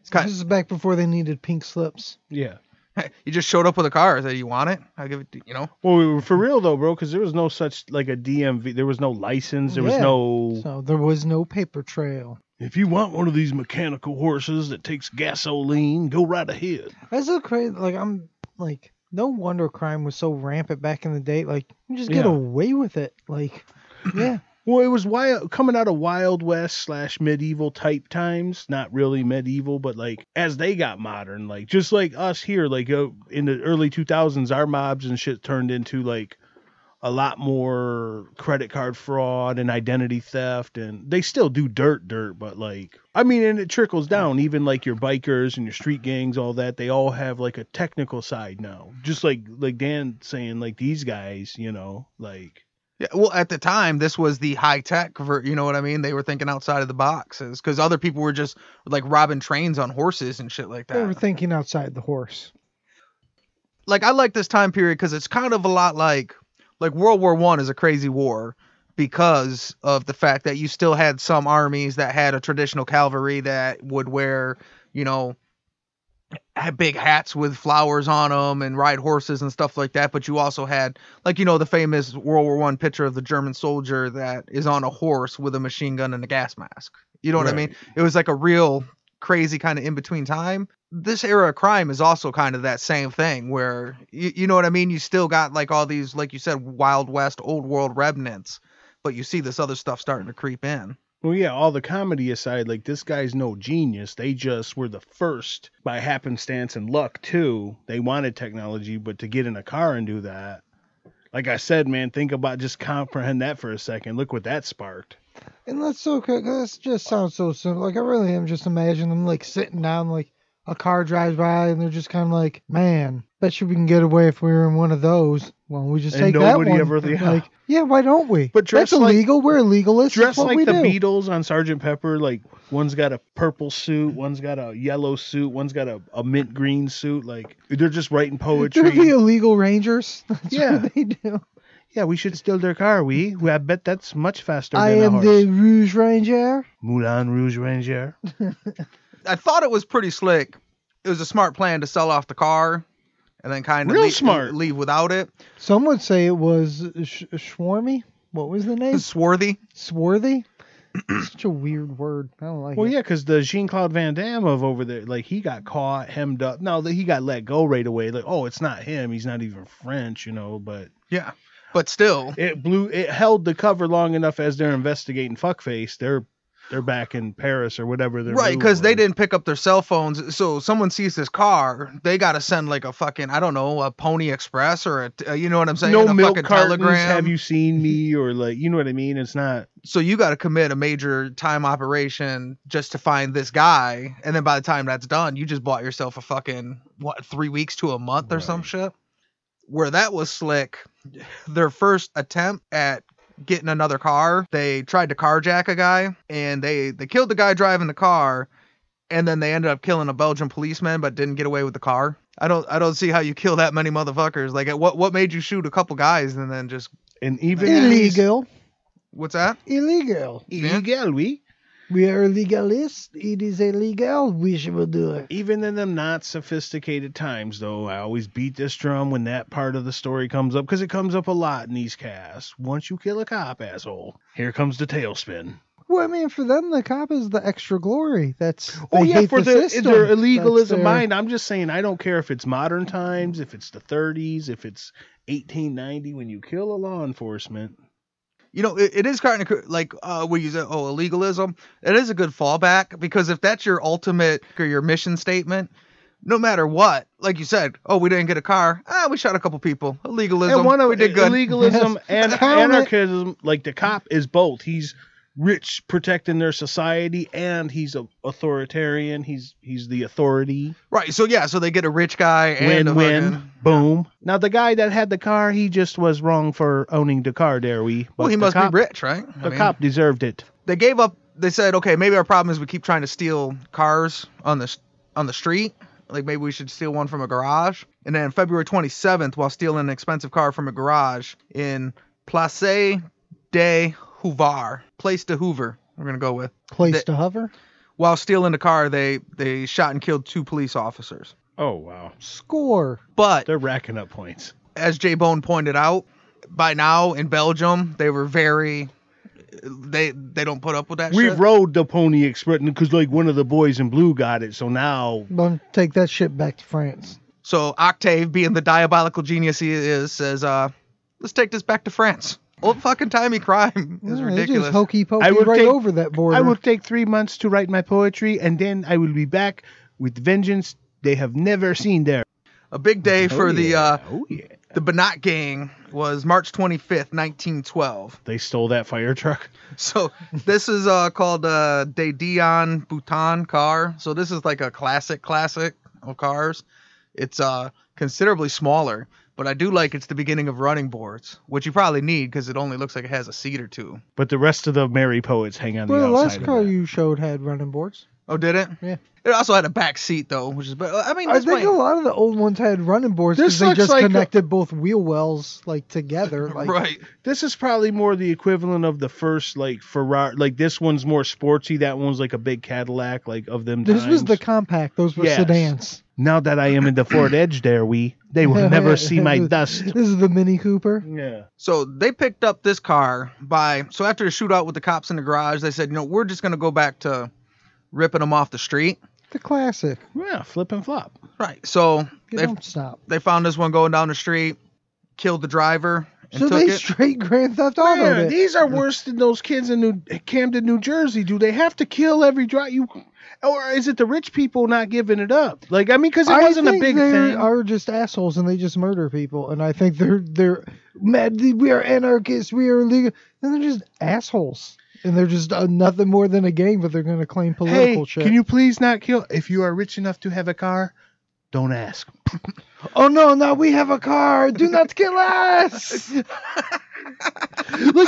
it's kind This is back before they needed pink slips. Yeah. you just showed up with a car said you want it i'll give it to you know Well, we were for real though, bro, because there was no such like a DMV. There was no license. There was no. So there was no paper trail. If you want one of these mechanical horses that takes gasoline, go right ahead. That's so crazy. Like I'm like, no wonder crime was so rampant back in the day. Like you just get Yeah. away with it. Like, yeah, Well, it was wild coming out of Wild West slash medieval type times. Not really medieval, but like as they got modern, like just like us here, like uh, in the early 2000s, our mobs and shit turned into like a lot more credit card fraud and identity theft, and they still do dirt, dirt, but like I mean, and it trickles down. Even like your bikers and your street gangs, all that, they all have like a technical side now. Just like like Dan saying, like these guys, you know, like. yeah, well at the time this was the high tech ver- you know what i mean they were thinking outside of the boxes because other people were just like robbing trains on horses and shit like that they were thinking outside the horse. like I like this time period because it's kind of a lot like like World War One is a crazy war because of the fact that you still had some armies that had a traditional cavalry that would wear you know had big hats with flowers on them and ride horses and stuff like that. But you also had like you know the famous World War One picture of the German soldier that is on a horse with a machine gun and a gas mask. You know what I mean? It was like a real crazy kind of in between time this era of crime is also kind of that same thing where you, you know what I mean? You still got like all these, like you said, Wild West, old world remnants, but you see this other stuff starting to creep in. Well, yeah, all the comedy aside, like this guy's no genius. They just were the first by happenstance and luck too. They wanted technology, but to get in a car and do that, like I said, man, think about just comprehend that for a second. Look what that sparked. And that's so cool. That just sounds so simple. Like I really am just imagining them like sitting down, like a car drives by, and they're just kind of like, "Man, bet you we can get away if we were in one of those." Well, we just And take that one. ever- yeah. Like, yeah, why don't we? But dress that's like- illegal. we're illegalists. What like the do. Beatles on Sergeant Pepper, like one's got a purple suit, one's got a yellow suit, one's got a, a mint green suit. Like they're just writing poetry. They're the illegal rangers. That's Yeah. they do. Yeah, we should steal their car. We, we I bet that's much faster I than a am the Rouge Ranger. Moulin Rouge Ranger. I thought it was pretty slick. It was a smart plan to sell off the car and then kind of Real leave, smart. leave without it. Some would say it was Sh- Schwarmy. What was the name? Swarthy. Swarthy. Such a weird word. I don't like Well, it. yeah, because the Jean Claude Van Damme of over there, like he got caught, hemmed up. No, he got let go right away. Like, oh, it's not him. He's not even French, you know. But Yeah. But still, it blew. It held the cover long enough as they're investigating fuckface. They're they're back in Paris or whatever. They're right? Because they didn't pick up their cell phones. So someone sees this car, they got to send like a fucking, I don't know, a Pony Express or a, uh, you know what I'm saying? No a milk fucking cartons. telegram. Have you seen me? Or like, you know what I mean? It's not. so you got to commit a major time operation just to find this guy and then by the time that's done you just bought yourself a fucking what three weeks to a month or some shit where that was slick their first attempt at getting another car they tried to carjack a guy and they they killed the guy driving the car and then they ended up killing a belgian policeman but didn't get away with the car i don't i don't see how you kill that many motherfuckers like what what made you shoot a couple guys and then just And even Illegal. what's that Illegal. illegal, we. We are legalists. It is illegal. We should do it. Even in them not sophisticated times, though, I always beat this drum when that part of the story comes up because it comes up a lot in these casts. Once you kill a cop, asshole, here comes the tailspin. Well, I mean, for them, the cop is the extra glory. That's Oh yeah, for the, the, their illegalism their- mind. I'm just saying, I don't care if it's modern times, if it's the 30s, if it's 1890 when you kill a law enforcement. You know, it, it is kind of like uh, when you say, oh, illegalism. It is a good fallback because if that's your ultimate or your mission statement, no matter what, like you said, oh, we didn't get a car. Ah, we shot a couple people. Illegalism. and one of we did good. illegalism and Count it. anarchism. Like the cop is both. He's rich, protecting their society, and he's a authoritarian. He's he's the authority. Right. So yeah. So they get a rich guy and a Win-win. fucking- Boom. Now the guy that had the car, he just was wrong for owning the car. There we. Well, he must be rich, right? I The mean, cop deserved it. They gave up. They said, okay, maybe our problem is we keep trying to steal cars on the on the street. Like maybe we should steal one from a garage. And then February 27th, while stealing an expensive car from a garage in Place de Hoover, Place to Hoover, we're gonna go with. Place The- to hover. While stealing the car, they they shot and killed two police officers. Oh wow. Score. But They're racking up points. as J Bone pointed out, by now in Belgium they were very they they don't put up with that We shit. rode the Pony Express because like one of the boys in blue got it, so now Don't take that shit back to France. So Octave, being the diabolical genius he is, says, uh, let's take this back to France. Old fucking timey crime is Yeah, ridiculous. just hokey pokey I will right take- over that border. I will take three months to write my poetry, and then I will be back with vengeance they have never seen there. A big day for oh, the uh, oh yeah, the Banat gang was March 25th, 1912. they stole that fire truck. So this is uh, called uh, De Dion Bouton car. So this is like a classic classic of cars. It's uh considerably smaller, but I do like it's the beginning of running boards, which you probably need because it only looks like it has a seat or two. But the rest of the merry poets hang on well, the the last car you showed had running boards. Oh, did it? Yeah. It also had a back seat though, which is. But I mean, I think fine. a lot of the old ones had running boards because they just like a- connected both wheel wells like together. Like, right. This is probably more the equivalent of the first like Ferrari. Like this one's more sportsy. That one's like a big Cadillac, like of them. This was the compact. Those were Yes. sedans. Now that I am in the Ford Edge, there we they will never see my dust. This is the Mini Cooper. Yeah. So they picked up this car by. So after the shootout with the cops in the garage, they said, you know, we're just gonna go back to ripping them off the street. The classic. Yeah, flip and flop. Right. So You they don't stop. they found this one going down the street, killed the driver, and So took they it. straight Grand Theft Auto Man, it. these are worse than those kids in New Camden, New Jersey. Do they have to kill every drive you? Or is it the rich people not giving it up? Like I mean, because it I wasn't a think big they thing. are just assholes and they just murder people. And I think they're they're mad. We are anarchists. We are illegal. And they're just assholes. And they're just uh, nothing more than a gang, but they're going to claim political hey, shit. can you please not kill? If you are rich enough to have a car, don't ask. Oh no! Now we have a car. Do not kill us. like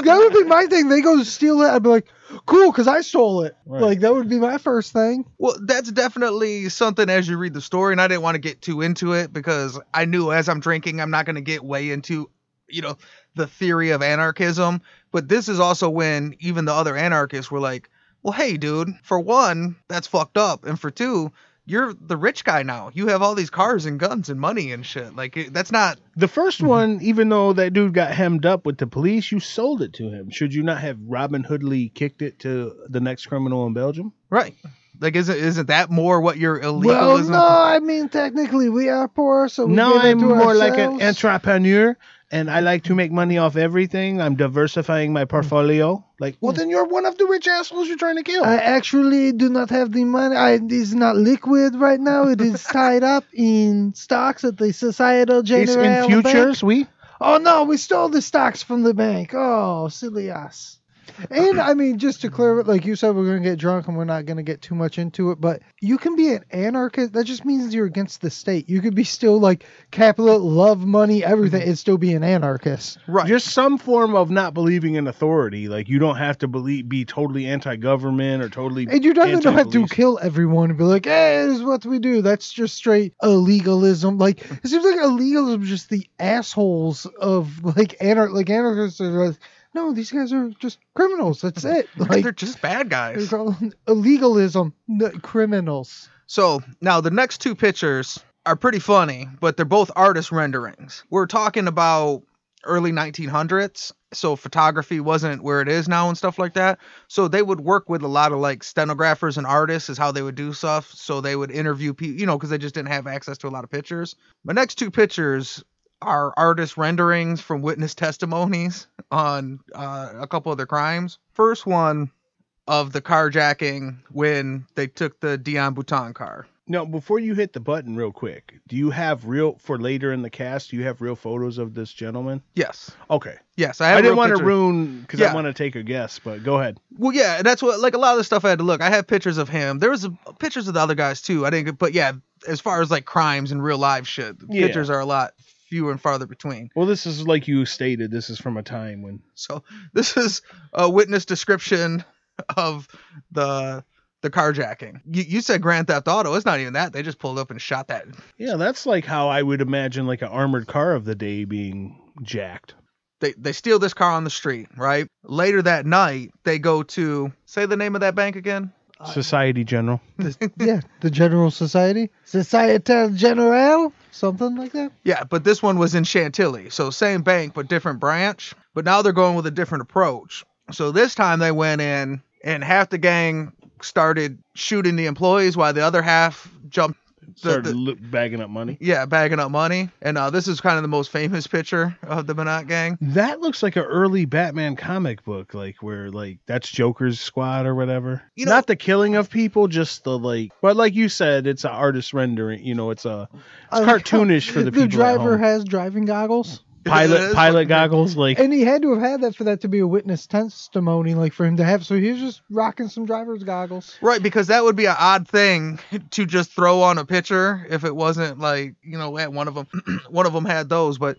that would be my thing. They go steal it. I'd be like, cool, because I stole it. Right. Like that would be my first thing. Well, that's definitely something as you read the story, and I didn't want to get too into it because I knew as I'm drinking, I'm not going to get way into, you know, the theory of anarchism. But this is also when even the other anarchists were like, well, hey, dude, for one, that's fucked up. And for two, you're the rich guy now. You have all these cars and guns and money and shit. Like, it, that's not The first Mm-hmm. one, even though that dude got hemmed up with the police, you sold it to him. Should you not have Robin Hoodly kicked it to the next criminal in Belgium? right. Like, isn't isn't that more what your Well, illegalism? no, I mean technically we are poor, so we No, give it I'm to more like an entrepreneur, and I like to make money off everything. I'm diversifying my portfolio. Like, well, then you're one of the rich assholes you're trying to kill. I actually do not have the money. I, it is not liquid right now. It is tied up in stocks at the Societal General. it's in Bank. futures. We Oh no, we stole the stocks from the bank. Oh, silly us. And I mean, just to clear it, like you said, we're gonna get drunk and we're not gonna get too much into it. But you can be an anarchist. That just means you're against the state. You could be still like capital, love money, everything, and still be an anarchist. right. just some form of not believing in authority. Like, you don't have to believe be totally anti-government or totally. And you don't have to kill everyone and be like, hey, this is what we do. That's just straight illegalism. Like it seems like illegalism is just the assholes of like anar- like anarchists are like, no, these guys are just criminals. That's it. Like they're just bad guys. illegalism, criminals. So now the next two pictures are pretty funny, but they're both artist renderings. We're talking about early 1900s, so photography wasn't where it is now and stuff like that. So they would work with a lot of like stenographers and artists is how they would do stuff. So they would interview people, you know, because they just didn't have access to a lot of pictures. My next two pictures are artist renderings from witness testimonies on uh, a couple of their crimes. First one of the carjacking when they took the Dion Bouton car. Now, before you hit the button, real quick, do you have real for later in the cast? Do you have real photos of this gentleman? Yes. Okay, Yes, I, I, didn't want to ruin because Yeah. I want to take a guess, but go ahead. Well, yeah, that's what like a lot of the stuff I had to look. I have pictures of him. There was uh, pictures of the other guys too. I didn't, but yeah, as far as like crimes and real live shit, Yeah. pictures are a lot fewer and farther between. Well, this is like you stated. This is from a time when So this is a witness description of the the carjacking. You, you said Grand Theft Auto. It's not even that. They just pulled up and shot that. yeah, that's like how I would imagine like an armored car of the day being jacked. They they steal this car on the street, right? Later that night, they go to say the name of that bank again. Society General. yeah, the General Society, Societe Generale, something like that. Yeah, but this one was in Chantilly. So same bank, but different branch. But now they're going with a different approach. So this time they went in and half the gang started shooting the employees while the other half jumped. The, Started the- lo- bagging up money. yeah, bagging up money. And uh, this is kind of the most famous picture of the Monat gang. That looks like an early Batman comic book, like where like that's Joker's squad or whatever. You know- Not the killing of people, just the like. But like you said, it's an artist rendering. You know, it's a it's I like how cartoonish for the, people. The driver has driving goggles. It pilot is pilot fucking- goggles. Like And he had to have had that for that to be a witness testimony, like for him to have. So he was just rocking some driver's goggles. Right, because that would be an odd thing to just throw on a picture if it wasn't like you know eh, one of them one of them had those, but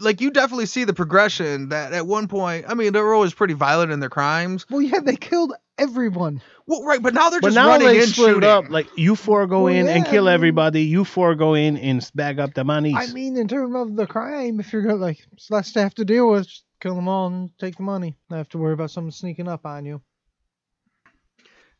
like you definitely see the progression that at one point, I mean, they were always pretty violent in their crimes. Well, yeah, they killed everyone. Well, right, but now they're But just now running they in split shooting. up. Like you four go Well, in and yeah, kill I mean- everybody. You four go in and bag up the monies. I mean, in terms of the crime, if you're gonna like, it's less to have to deal with. Just kill them all and take the money. Not have to worry about someone sneaking up on you.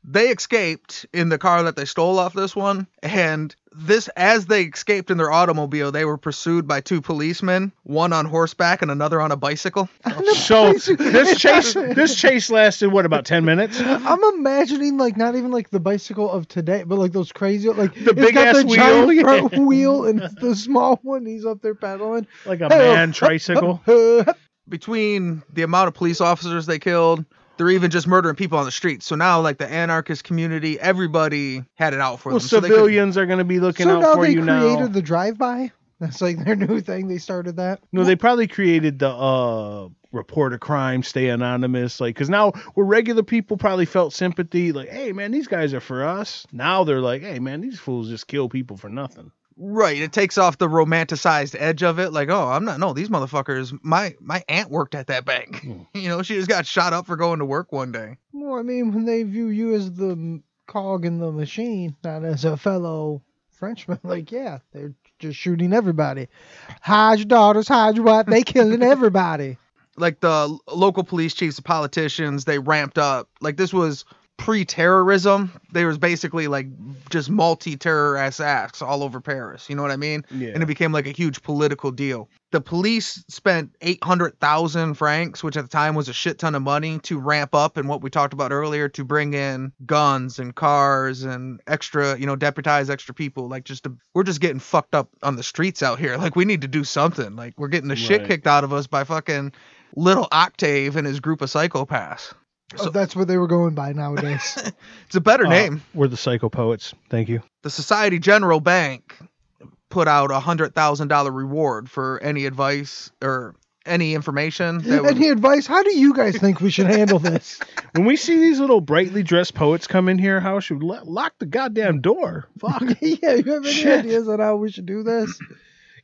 They escaped in the car that they stole off this one, and this as they escaped in their automobile, they were pursued by two policemen, one on horseback and another on a bicycle. so this chase this chase lasted what about ten minutes? I'm imagining like not even like the bicycle of today, but like those crazy like The it's big got ass the giant wheel. front wheel and the small one. He's up there pedaling. Like a man tricycle. between the amount of police officers they killed, they're even just murdering people on the streets. So now, like the anarchist community, everybody had it out for Well, them. So they could- civilians are going to be looking so out now for they you created now. the drive-by. That's like their new thing. They started that. No, they probably created the uh report a crime, stay anonymous, like because now where regular people probably felt sympathy, like, hey man, these guys are for us. Now they're like, hey man, these fools just kill people for nothing. Right, it takes off the romanticized edge of it. Like, oh, I'm not. No, these motherfuckers. My my aunt worked at that bank. Hmm. you know, she just got shot up for going to work one day. Well, I mean, when they view you as the cog in the machine, not as a fellow Frenchman, like yeah, they're just shooting everybody. Hide your daughters, hide your wife. They killing everybody. Like the local police chiefs, the politicians, they ramped up. Like this was pre-terrorism. there was basically like just multi-terrorist acts all over Paris. You know what I mean? Yeah. and it became like a huge political deal. The police spent 800,000 francs, which at the time was a shit ton of money, to ramp up and what we talked about earlier to bring in guns and cars and extra, you know, deputize extra people. Like, just to, we're just getting fucked up on the streets out here. Like, we need to do something. Like, we're getting the shit kicked out of us by fucking little Octave and his group of psychopaths. Oh, that's what they were going by nowadays. It's a better Uh, name. We're the psycho poets. Thank you. the Society General Bank put out a hundred thousand dollar reward for any advice or any information that would, Any advice? How do you guys think we should handle this? When we see these little brightly dressed poets come in here, how should we lock the goddamn door? Fuck. yeah, you have any Shit. ideas on how we should do this?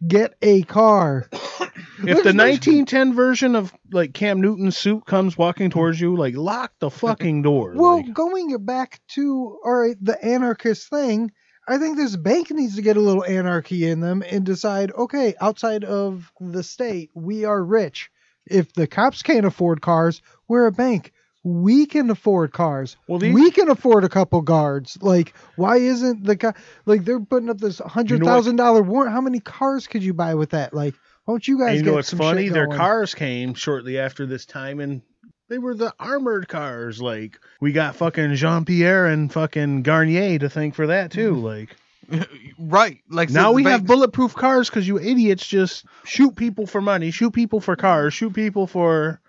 Get a car. if the 1910 version of like Cam Newton's suit comes walking towards you, like lock the fucking door. Well, like- going back to all right, the anarchist thing, I think this bank needs to get a little anarchy in them and decide, okay, outside of the state, we are rich. If the cops can't afford cars, we're a bank. We can afford cars. Well, these- we can afford a couple guards. Like, why isn't the guy like they're putting up this hundred thousand dollar warrant? How many cars could you buy with that? Like, why don't you guys And you get know what's some funny? Their cars came shortly after this time, and they were the armored cars. Like we got fucking Jean Pierre and fucking Garnier to thank for that too. Mm-hmm. Like right like now the we have bulletproof cars because you idiots just shoot people for money, shoot people for cars, shoot people for.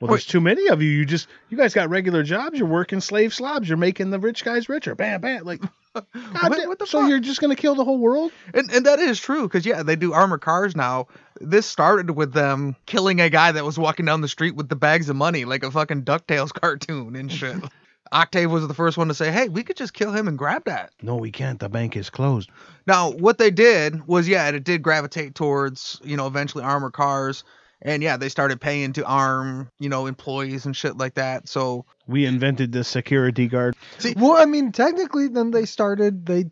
Well, there's too many of you. You just you guys got regular jobs. You're working slave slobs. You're making the rich guys richer. Bam, bam. Like God What- damn, what the so fuck? you're just gonna kill the whole world? And, and that is true because yeah, they do armored cars now. This started with them killing a guy that was walking down the street with the bags of money, like a fucking Ducktales cartoon and shit. Octave was the first one to say, "Hey, we could just kill him and grab that." No, we can't. The bank is closed. Now, what they did was, yeah, it did gravitate towards, you know, eventually armored cars, and yeah, they started paying to arm, you know, employees and shit like that. So We invented the security guard. See, well, I mean, technically, then they started. They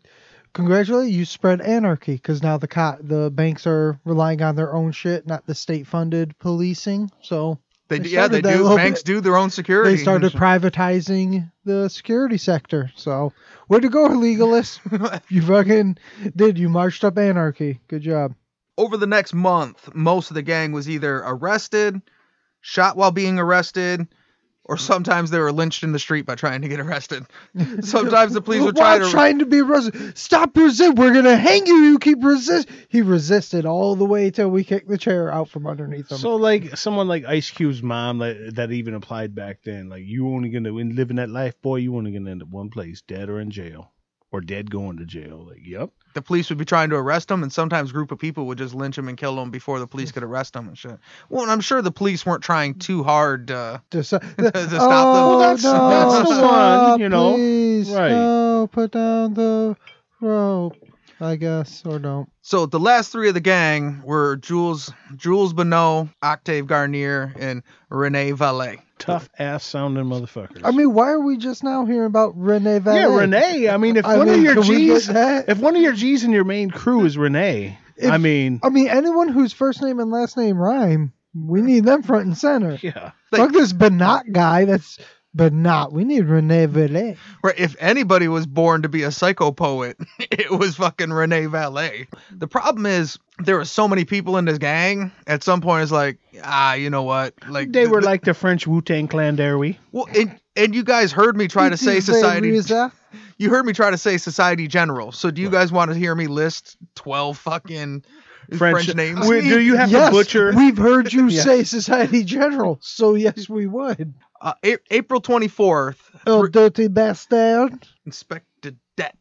congratulate you, spread anarchy because now the co- the banks are relying on their own shit, not the state funded policing. So they, They yeah, they started that a do. Banks bit. do their own security. they started privatizing the security sector. So way to go, legalists! you fucking did. You marched up anarchy. Good job. Over the next month, most of the gang was either arrested, shot while being arrested, or sometimes they were lynched in the street by trying to get arrested. Sometimes the police would try While to. trying to be arrested. Stop resist. We're gonna hang you. You keep resist. He resisted all the way till we kicked the chair out from underneath him. So like someone like Ice Cube's mom that, that even applied back then, like you only gonna when living that life, boy, you only gonna end up one place, dead or in jail, or dead going to jail. Like, yep. the police would be trying to arrest them, and sometimes a group of people would just lynch him and kill him before the police could arrest him and shit. Well, and I'm sure the police weren't trying too hard. Uh, to, s- to stop them. oh, Well, that's- no, that's the one, you know. Please, Right. No, put down the rope. I guess or don't. so the last three of the gang were Jules, Jules Bonnot, Octave Garnier, and Rene Valet. Tough ass sounding motherfuckers. I mean, why are we just now hearing about Rene Valet? yeah, Renee. I mean, if I one mean, of your can we get G's, if one of your G's in your main crew is Renee, If- I mean, I mean, anyone whose first name and last name rhyme, we need them front and center. yeah. Like- Fuck this Benot guy. That's Benot. We need Rene Valet. Right, if anybody was born to be a psycho poet, it was fucking Rene Valet. The problem is there were so many people in this gang. At some point, it's like, ah, you know what? Like They were th- like the French Wu Tang Clan, dare we? well, and, and you guys heard me try to say society. Reza. You heard me try to say society general. So do you guys want to hear me list twelve fucking French, names? Wait, do you have yes, to butcher? We've heard you Yeah. say Society General, so yes, we would. Uh, A- April twenty fourth. Oh, dirty bastard. Inspector Det.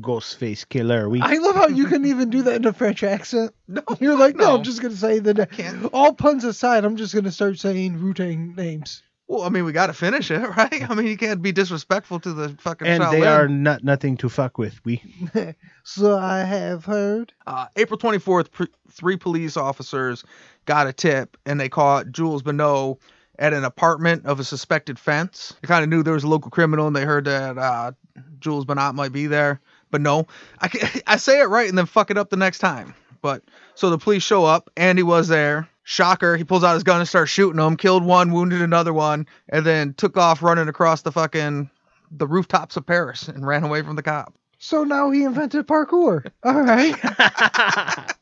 Ghostface Killah. We I love how you can even do that in a French accent. No, You're like, no, no. I'm just gonna say the. can't. All puns aside, I'm just gonna start saying Wu Tang names. Well, I mean, we got to finish it, right? I mean, you can't be disrespectful to the fucking. and they are not nothing to fuck with. We So I have heard. Uh, April 24th, pr- three police officers got a tip and they caught Jules Bonnot at an apartment of a suspected fence. They kind of knew there was a local criminal and they heard that uh, Jules Bonnot might be there. But no, I, I say it right and then fuck it up the next time. But so the police show up. Andy was there. Shocker, he pulls out his gun and starts shooting them. Killed one, wounded another one, and then took off running across the fucking the rooftops of Paris and ran away from the cop. So now he invented parkour. All right.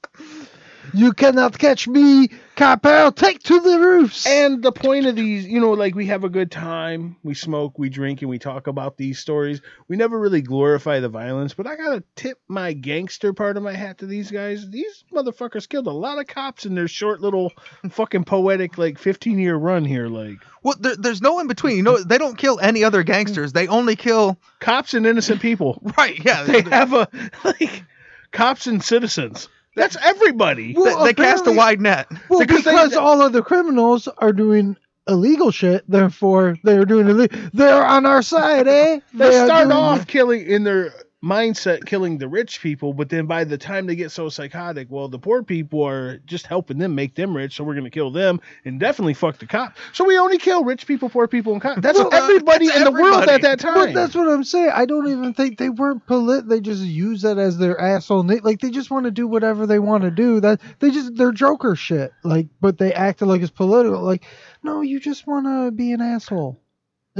you cannot catch me, Capel. Take to the roofs. and the point of these, you know, like we have a good time, we smoke, we drink, and we talk about these stories. We never really glorify the violence, but I gotta tip my gangster part of my hat to these guys. These motherfuckers killed a lot of cops in their short little fucking poetic like 15 year run here. Like Well, there, there's no in between. You know, they don't kill any other gangsters. They only kill. cops and innocent people. Right? Yeah. They have a like cops and citizens. That's everybody. they, Well, they cast a wide net. Well, Because because, they- all of the criminals are doing illegal shit, therefore they're doing illegal. They're on our side, eh? They are start off killing in their mindset killing the rich people, but then by the time they get so psychotic, well, the poor people are just helping them make them rich, so we're gonna kill them and definitely fuck the cop. So we only kill rich people, poor people, and cops. That's Well, uh, everybody that's in the world at that But time. that's what I'm saying. I don't even think they weren't polit. They just use that as their asshole. na- Like they just want to do whatever they want to do. That they just they're Joker shit. Like, but they acted like it's political. Like, no, you just want to be an asshole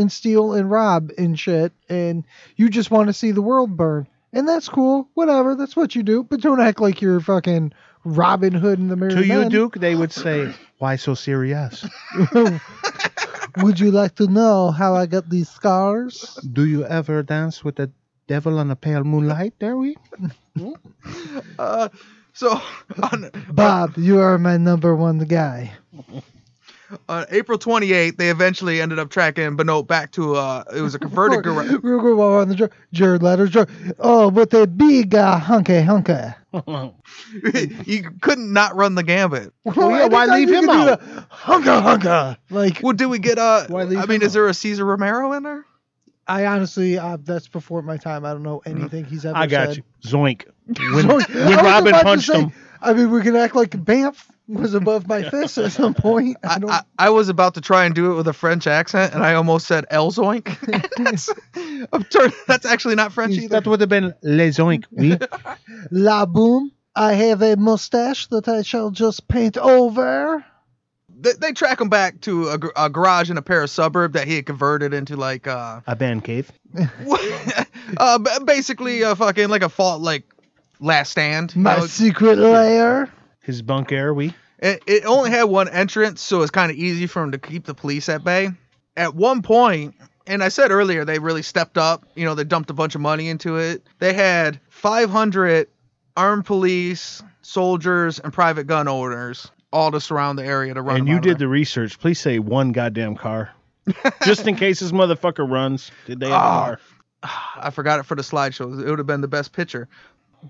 and steal and rob and shit, and you just want to see the world burn. And that's cool. Whatever. That's what you do. But don't act like you're fucking Robin Hood in the mirror. to you, Duke, they would say, "Why so serious? Would you like to know how I got these scars? Do you ever dance with the devil on a pale moonlight?" There we. Uh, so on, Bob, you are my number one guy. On April 28th, they eventually ended up tracking Benoit back to uh, it was a converted garage. Real quick while we're on the joke. Jared Leto's joke. Oh, with a big uh, hunky hunky. he couldn't not run the gambit. Well, yeah, why leave him can do out? Hunka hunka. Like Well, did we get uh? Why leave I mean, him is there a Cesar Romero in there? I honestly, uh, that's before my time. I don't know anything he's ever said. I got said. you. Zoink. When, So, when Robin punched say, him. I mean, we can act like Banff was above my fist at some point. I I, don't. I, I was about to try and do it with a French accent, and I almost said Elzoink. that's, that's actually not French either. That would have been Les Zoink. Oui. La boom. I have a mustache that I shall just paint over. They, they track him back to a, a garage in a Paris suburb that he had converted into like uh, A band cave. uh basically a fucking like a fault like last stand. My know? secret lair. His bunk air. We. It, it only had one entrance, so it's kind of easy for him to keep the police at bay. At one point, and I said earlier, they really stepped up. You know, they dumped a bunch of money into it. They had 500 armed police, soldiers, and private gun owners all to surround the area to run. And you did there. the research. Please say one goddamn car. Just in case this motherfucker runs. Did they have a Oh. car? I forgot it for the slideshows. It would have been the best picture.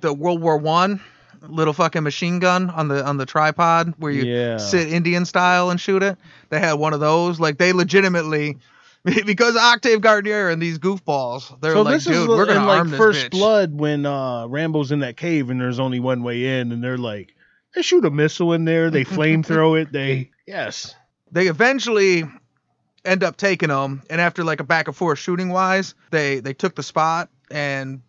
The World War One little fucking machine gun on the on the tripod where you Yeah. sit Indian style and shoot it. They had one of those. Like they legitimately because Octave Gardner and these goofballs, they're So like, this dude, is we're gonna like arm this First bitch. Blood when uh, Rambo's in that cave and there's only one way in, and they're like, they shoot a missile in there, they flamethrow it, they yes, They eventually end up taking them, and after like a back and forth shooting wise, they they took the spot, and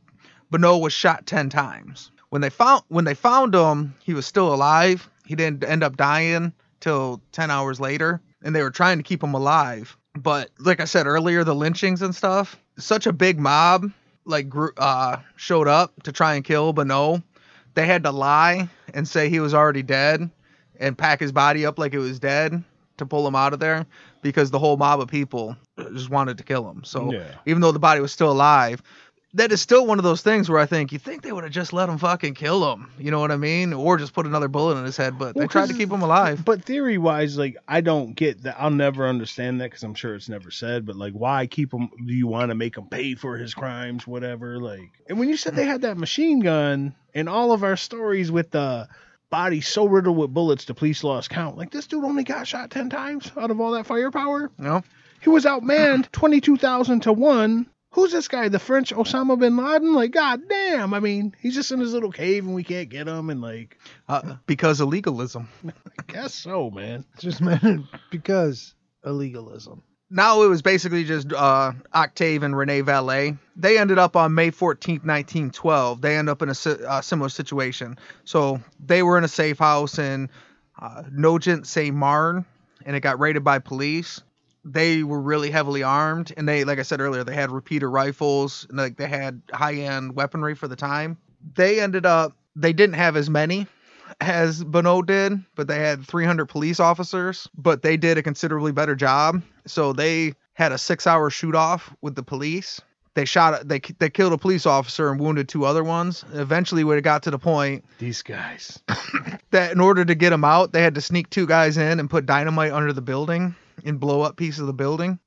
Benoit was shot ten times. When they found when they found him, he was still alive. He didn't end up dying till ten hours later, and they were trying to keep him alive. But like I said earlier, the lynchings and stuff, such a big mob like uh showed up to try and kill Benoit. They had to lie and say he was already dead and pack his body up like it was dead to pull him out of there because the whole mob of people just wanted to kill him. So Yeah. even though the body was still alive, that is still one of those things where I think you think they would have just let him fucking kill him. You know what I mean? Or just put another bullet in his head, but they tried to keep him alive. But theory wise, like I don't get that. I'll never understand that because I'm sure it's never said. But like, why keep him? Do you want to make him pay for his crimes, whatever? Like, and when you said they had that machine gun and all of our stories with the body so riddled with bullets, the police lost count. Like this dude only got shot ten times out of all that firepower. Know? He was outmanned twenty two thousand to one. Who's this guy? The French Osama bin Laden? Like, god damn! I mean, he's just in his little cave and we can't get him. And like, Uh, because of legalism. I guess so, man. Just meant because illegalism. now it was basically just uh, Octave and Rene Valet. They ended up on May 14th, 1912. They end up in a si- uh, similar situation. So they were in a safe house in uh, Nogent Saint Marne, and it got raided by police. They were really heavily armed, and they, like I said earlier, they had repeater rifles, and like they had high-end weaponry for the time. They ended up, they didn't have as many as Bonnot did, but they had 300 police officers, but they did a considerably better job. So they had a six-hour shoot-off with the police. They shot, they they killed a police officer and wounded two other ones. Eventually, when it got to the point These guys. that in order to get them out, they had to sneak two guys in and put dynamite under the building and blow up pieces of the building.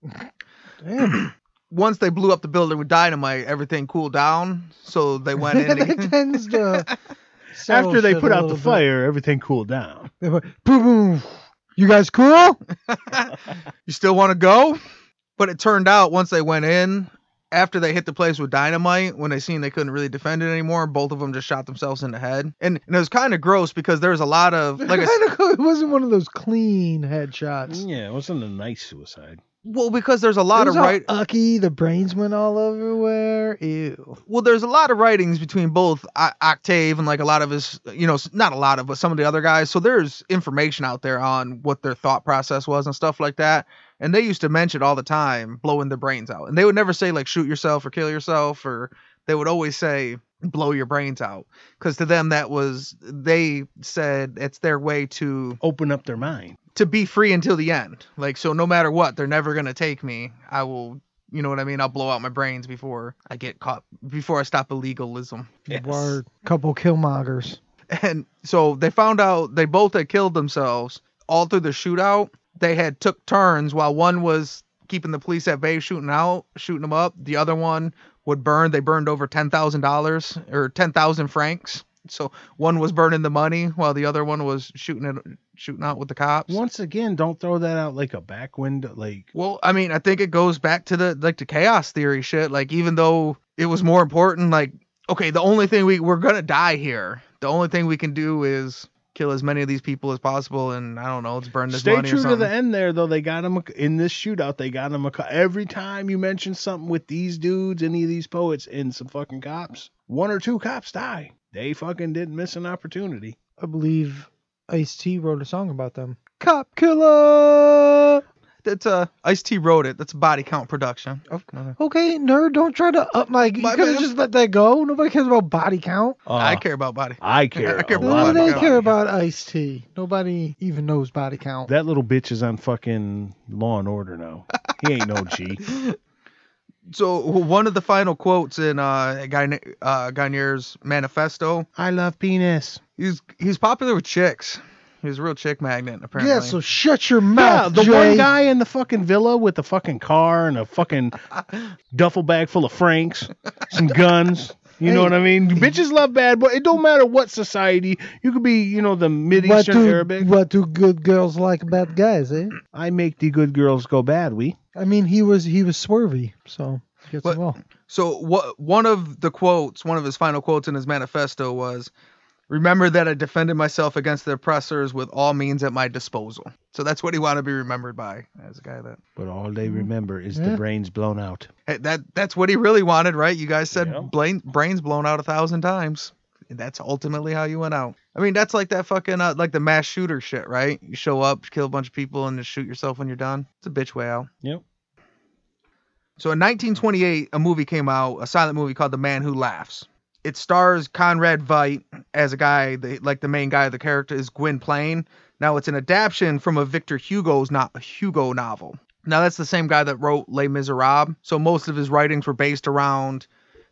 Damn. Once they blew up the building with dynamite, everything cooled down. So they went in. that to- tends to. After they put out the bit. fire, everything cooled down. They went, boom, boom. You guys cool? you still want to go? But it turned out once they went in, after they hit the place with dynamite, when they seen they couldn't really defend it anymore, both of them just shot themselves in the head. And, and it was kind of gross because there was a lot of like I, s- it wasn't one of those clean headshots. Yeah, it wasn't a nice suicide. well because there's a lot It of right. ucky. The brains went all everywhere. Ew. well there's a lot of writings between both O- Octave and like a lot of his you know s- not a lot of but some of the other guys. So there's information out there on what their thought process was and stuff like that. And they used to mention all the time blowing their brains out. And they would never say like shoot yourself or kill yourself or they would always say blow your brains out because to them that was they said it's their way to Open up their mind. to be free until the end like so no matter what they're never going to take me i will you know what i mean i'll blow out my brains before i get caught before i stop illegalism Word. Couple killmongers. and so they found out they both had killed themselves all through the shootout they had took turns while one was keeping the police at bay, shooting out, shooting them up. The other one would burn. They burned over ten thousand dollars or ten thousand francs. So one was burning the money while the other one was shooting it, shooting out with the cops. Once again, don't throw that out like a back window. Like Well, I mean, I think it goes back to the like the chaos theory shit. Like even though it was more important, like okay, the only thing we we're gonna die here. The only thing we can do is kill as many of these people as possible, and I don't know, let's burn this Stay money or true to the end there, though. They got him in this shootout. They got him a, every time you mention something with these dudes, any of these poets, and some fucking cops. One or two cops die. They fucking didn't miss an opportunity. I believe Ice T wrote a song about them. Cop killer. That's uh, Ice T wrote it. That's body count production. Oh, Okay, nerd, don't try to up my. You My could have just let that go. Nobody cares about body count. I Uh, care about body. I care. I care about lot body Nobody count. care about Ice T. Nobody even knows body count. That little bitch is on fucking Law and Order now. He ain't no G. So one of the final quotes in uh, Guy uh, Garnier's manifesto, I love penis. he's he's popular with chicks. He's a real chick magnet, apparently. Yeah, so shut your mouth. Yeah, mouth, the Jay. one guy in the fucking villa with the fucking car and a fucking duffel bag full of francs, some guns. You know what I mean? Bitches love bad boy. It don't matter what society. You could be, you know, the Mid What Eastern do, Arabic. what do good girls like bad guys, eh? I make the good girls go bad. We. I mean, he was he was swervy, so gets What- well. So what one of the quotes, one of his final quotes in his manifesto was, "Remember that I defended myself against the oppressors with all means at my disposal." So that's what he wanted to be remembered by as a guy that But all they Mm-hmm. remember is Yeah. the brains blown out. Hey, that that's what he really wanted, right? You guys said Yeah. brain, brains blown out a thousand times. That's ultimately how you went out. I mean, that's like that fucking uh, like the mass shooter shit, right? You show up, kill a bunch of people, and just shoot yourself when you're done. It's a bitch way out. Yep. So in 1928, a movie came out, a silent movie called The Man Who Laughs. It stars Conrad Veidt as a guy, the, like the main guy of the character is Gwynplaine. Now it's an adaptation from a Victor Hugo's not a Hugo novel. Now that's the same guy that wrote Les Miserables. So most of his writings were based around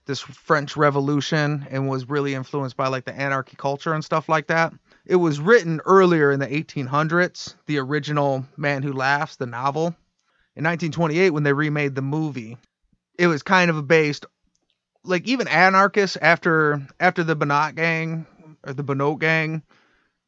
this French Revolution and was really influenced by like the anarchy culture and stuff like that. It was written earlier in the 1800s, the original Man Who Laughs, the novel in 1928 when they remade the movie it was kind of based like even anarchists after after the Banat gang or the Banot gang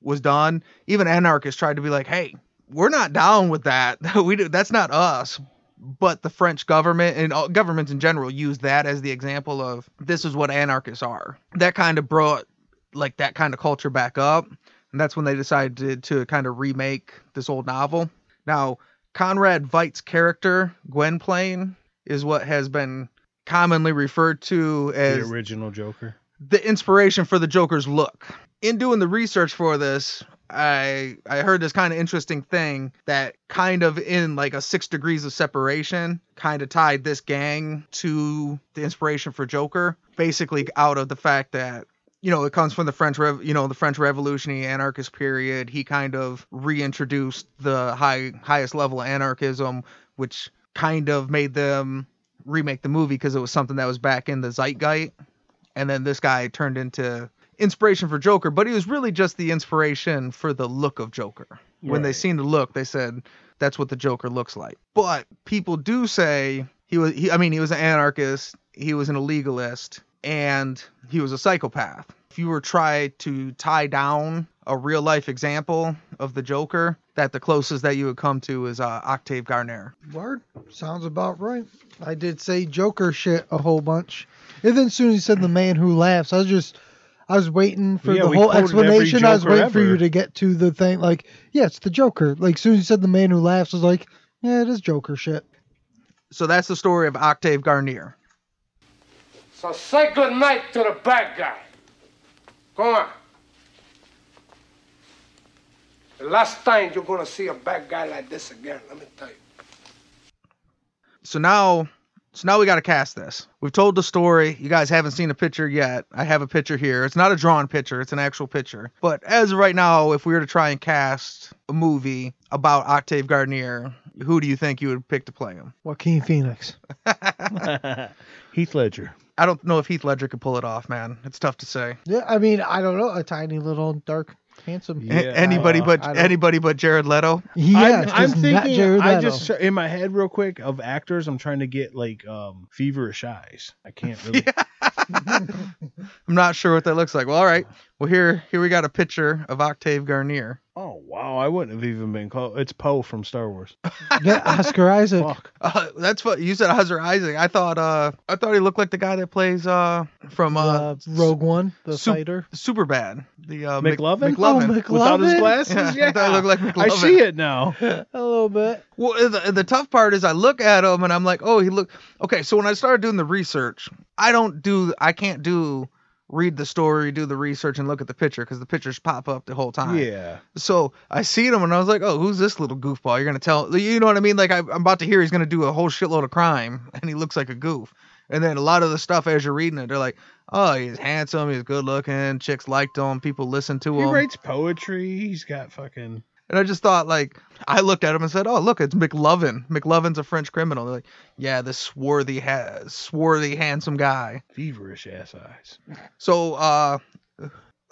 was done even anarchists tried to be like hey we're not down with that. We do, that's not us. But the French government and all, governments in general used that as the example of this is what anarchists are. That kind of brought like that kind of culture back up and that's when they decided to, to kind of remake this old novel. Now Conrad Veidt's character, Gwynplaine, is what has been commonly referred to as The original Joker. the inspiration for the Joker's look. In doing the research for this, I I heard this kind of interesting thing that kind of in like a six degrees of separation kind of tied this gang to the inspiration for Joker, basically out of the fact that you know, it comes from the French, Rev- you know, the French Revolutionary anarchist period. He kind of reintroduced the high, highest level of anarchism, which kind of made them remake the movie because it was something that was back in the zeitgeist. And then this guy turned into inspiration for Joker, but he was really just the inspiration for the look of Joker. When they seen the look, they said that's what the Joker looks like. But people do say he was, he, I mean, he was an anarchist, he was an illegalist, and he was a psychopath. If you were try to tie down a real life example of the Joker, that the closest that you would come to is uh, Octave Garnier. Word sounds about right. I did say Joker shit a whole bunch, and then as soon as you said the man who laughs, I was just. I was waiting for Yeah, the whole explanation. I was Joker waiting for you to get to the thing. Like, yeah, it's the Joker. Like, as soon as you said the man who laughs, I was like, yeah, it is Joker shit. So that's the story of Octave Garnier. So say good night to the bad guy. Go on. The last time you're gonna see a bad guy like this again, let me tell you. So now, so now we got to cast this. We've told the story. You guys haven't seen a picture yet. I have a picture here. It's not a drawn picture. It's an actual picture. But as of right now, if we were to try and cast a movie about Octave Garnier, who do you think you would pick to play him? Joaquin Phoenix. Heath Ledger. I don't know if Heath Ledger could pull it off, man. It's tough to say. Yeah, I mean, I don't know. A tiny little dark handsome. Yeah. Anybody uh, but anybody but Jared Leto. Yeah, I'm, I'm just not thinking. Jared I Leto. just in my head real quick of actors. I'm trying to get like um feverish eyes. I can't really. I'm not sure what that looks like. Well, all right. Well, here here we got a picture of Octave Garnier. Oh wow, I wouldn't have even been close. It's Poe from Star Wars. yeah, Oscar Isaac. Fuck. Uh, that's what you said, Oscar Isaac. I thought uh I thought he looked like the guy that plays uh from uh, uh, Rogue One, the Sup- fighter. Super Bad. The uh, McLovin? McLovin. Oh, Mc- Without his glasses, Yeah, yeah, I thought it looked like McLovin. I see it now. A little bit. Well, the, the tough part is I look at him and I'm like, oh, he look okay. So when I started doing the research, I don't do, I can't do read the story, do the research, and look at the picture because the pictures pop up the whole time. Yeah. So I see him and I was like, oh, who's this little goofball? You're gonna tell, you know what I mean? Like I, I'm about to hear he's gonna do a whole shitload of crime and he looks like a goof. And then a lot of the stuff as you're reading it, they're like, oh, he's handsome, he's good looking, chicks liked him, people listen to him. He writes poetry. He's got fucking. And I just thought, like, I looked at him and said, "Oh, look, it's McLovin. McLovin's a French criminal." They're like, "Yeah, this swarthy, ha- swarthy, handsome guy." Feverish ass eyes. So, uh,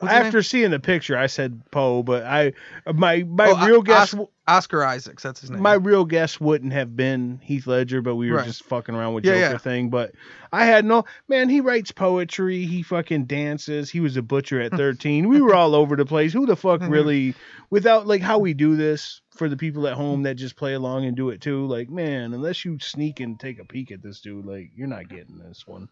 After seeing the picture, I said Poe, but I my my Oh, real guess Os- Oscar Isaacs, that's his name. my real guess wouldn't have been Heath Ledger, but we were Right. just fucking around with Yeah, Joker yeah. thing. But I had no man. He writes poetry. He fucking dances. He was a butcher at thirteen. we were all over the place. Who the fuck really? Without like how we do this for the people at home that just play along and do it too. Like man, unless you sneak and take a peek at this dude, like you're not getting this one.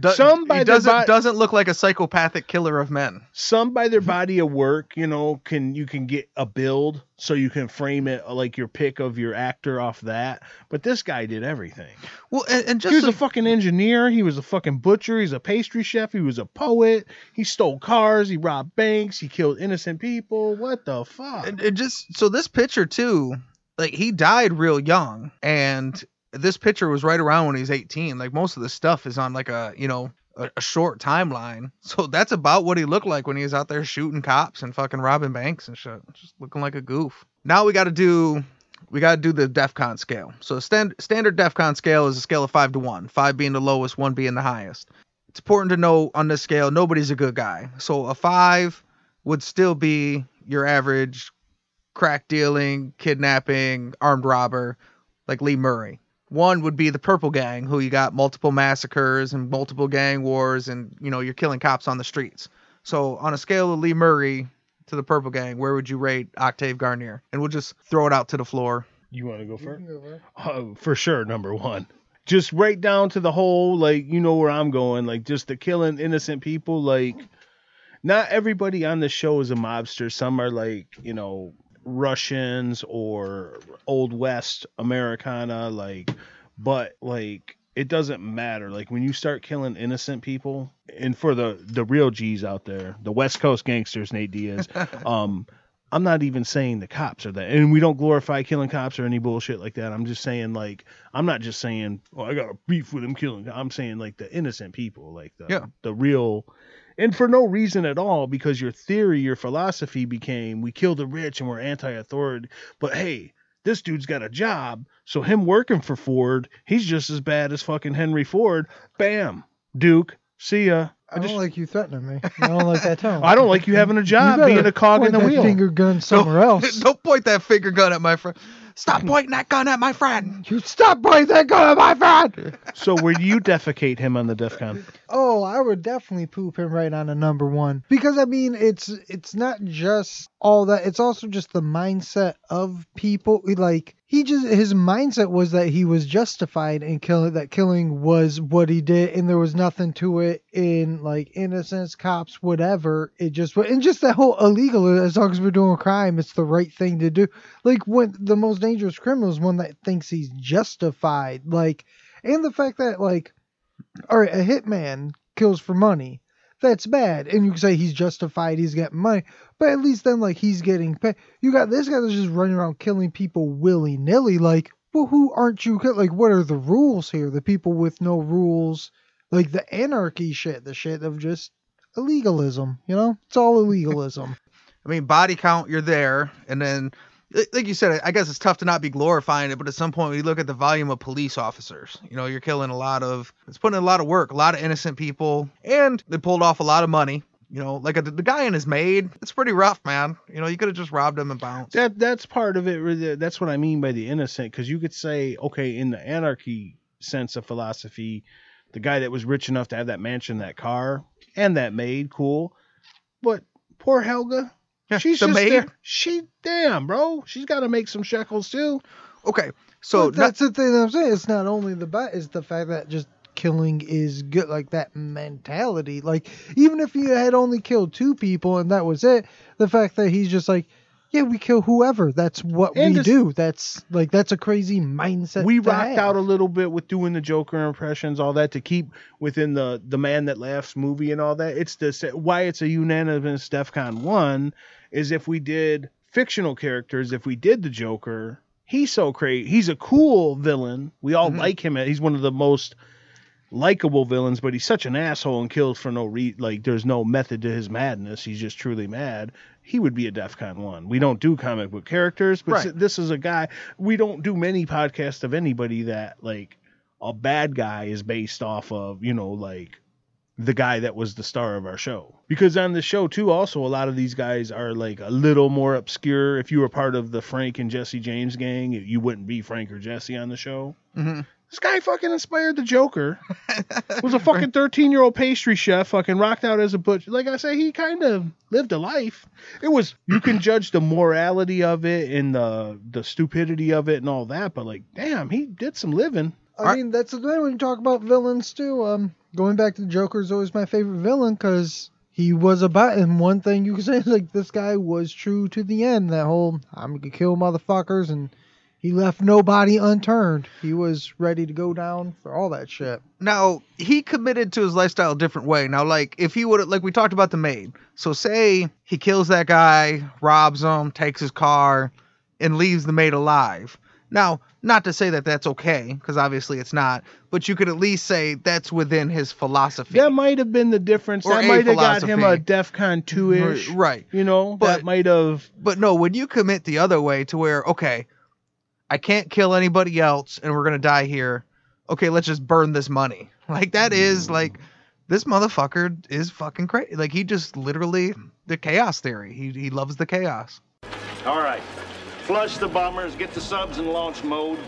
Do- some by doesn't bo- doesn't look like a psychopathic killer of men. some by their mm-hmm. body of work, you know, can you can get a build so you can frame it uh, like your pick of your actor off that. But this guy did everything. Well, and, and He was so- a fucking engineer. He was a fucking butcher. He's a pastry chef. He was a poet. He stole cars. He robbed banks. He killed innocent people. What the fuck? and, and just so this picture too, like he died real young, and this picture was right around when he was 18. Like most of the stuff is on like a you know a, a short timeline. So that's about what he looked like when he was out there shooting cops and fucking robbing banks and shit. Just looking like a goof. Now we got to do. We got to do the DEFCON scale. So stand, standard DEFCON scale is a scale of five to one, five being the lowest, one being the highest. It's important to know on this scale, nobody's a good guy. So a five would still be your average crack dealing, kidnapping, armed robber, like Lee Murray. One would be the Purple Gang, who you got multiple massacres and multiple gang wars, and you know you're killing cops on the streets. So on a scale of Lee Murray to the Purple Gang, where would you rate Octave Garnier? And we'll just throw it out to the floor. You want to go first? Uh, for sure, number one. Just right down to the whole, like, you know where I'm going. Like, just the killing innocent people. Like, not everybody on the show is a mobster. Some are, like, you know, Russians or Old West Americana. Like, but, like, it doesn't matter. Like, when you start killing innocent people, and for the, the real G's out there, the West Coast gangsters, Nate Diaz, um, I'm not even saying the cops are that, and we don't glorify killing cops or any bullshit like that. I'm just saying like I'm not just saying oh I got a beef with them killing. I'm saying like the innocent people, like the Yeah. the real, and for no reason at all because your theory, your philosophy became we kill the rich and we're anti-authority. But hey, this dude's got a job, so him working for Ford, he's just as bad as fucking Henry Ford. Bam, Duke, see ya. I don't like you threatening me. I don't like that tone. I don't like you having a job being a cog in the wheel. point the that wheel. Finger gun somewhere else. Don't point that finger gun at my friend. Stop hmm. pointing that gun at my friend. You stop pointing that gun at my friend. So where do you defecate him on the DEF CON? Oh, I would definitely poop him right on a number one because I mean it's it's not just all that; it's also just the mindset of people. Like he just his mindset was that he was justified in killing that killing was what he did, and there was nothing to it in like innocence, cops, whatever. It just and just that whole illegal. As long as we're doing a crime, it's the right thing to do. Like when the most dangerous criminal is one that thinks he's justified. Like and the fact that like right, a hitman kills for money. That's bad. And you can say he's justified, he's getting money. But at least then, like, he's getting paid. You got this guy that's just running around killing people willy nilly. Like, well, who aren't you? Like, what are the rules here? The people with no rules, like the anarchy shit, the shit of just illegalism, you know? It's all illegalism. I mean, body count, you're there, and then, like you said, I guess it's tough to not be glorifying it, but at some point, you look at the volume of police officers, you know, you're killing a lot of, it's putting in a lot of work, a lot of innocent people, and they pulled off a lot of money You know, like uh, a, the guy and his maid, it's pretty rough, man. You know, you could have just robbed him and bounced. That that's part of it. That's what I mean by the innocent, because you could say, okay, in the anarchy sense of philosophy, the guy that was rich enough to have that mansion, that car, and that maid, cool. But poor Helga, Yeah, she's the just maid. there. She damn, bro, she's got to make some shekels too. Okay, so But that's the thing that I'm saying. It's not only the bat, it's the fact that just killing is good, like that mentality. Like even if you had only killed two people and that was it, the fact that he's just like, yeah, we kill whoever. That's what And we do. That's like that's a crazy mindset. we rocked have. out a little bit with doing the Joker impressions, all that to keep within the the Man That Laughs movie and all that. It's the why it's a unanimous DefCon one is if we did fictional characters, if we did the Joker, he's so crazy. He's a cool villain. We all Mhm. like him. He's one of the most likable villains, but he's such an asshole and kills for no re like there's no method to his madness. He's just truly mad. He would be a DEFCON one. We don't do comic book characters, but Right. this is a guy. We don't do many podcasts of anybody that like a bad guy is based off of, you know, like the guy that was the star of our show. Because on the show too, also a lot of these guys are like a little more obscure. If you were part of the Frank and Jesse James gang, you wouldn't be Frank or Jesse on the show. Mhm. This guy fucking inspired the Joker. was a fucking 13 year old pastry chef, fucking rocked out as a butcher. Like I say, he kind of lived a life. It was, you can judge the morality of it and the, the stupidity of it and all that, but like, damn, he did some living. I mean, that's the thing when you talk about villains too. Um, going back to the Joker is always my favorite villain because he was about. And one thing you can say like this guy was true to the end. That whole I'm gonna kill motherfuckers, and he left nobody unturned. He was ready to go down for all that shit. now he committed to his lifestyle a different way. Now, like if he would, like we talked about the maid. So say he kills that guy, robs him, takes his car, and leaves the maid alive. Now, not to say that that's okay, because obviously it's not. But you could at least say that's within his philosophy. That might have been the difference. Or that might have got him a philosophy. DEFCON 2 ish. right. You know, But- that might have. But no, when you commit the other way to where, okay, I can't kill anybody else and we're gonna die here. Okay, let's just burn this money. Like that is like this motherfucker is fucking crazy. Like he just literally the chaos theory. He he loves the chaos. All right. Flush the bombers, get the subs in launch mode.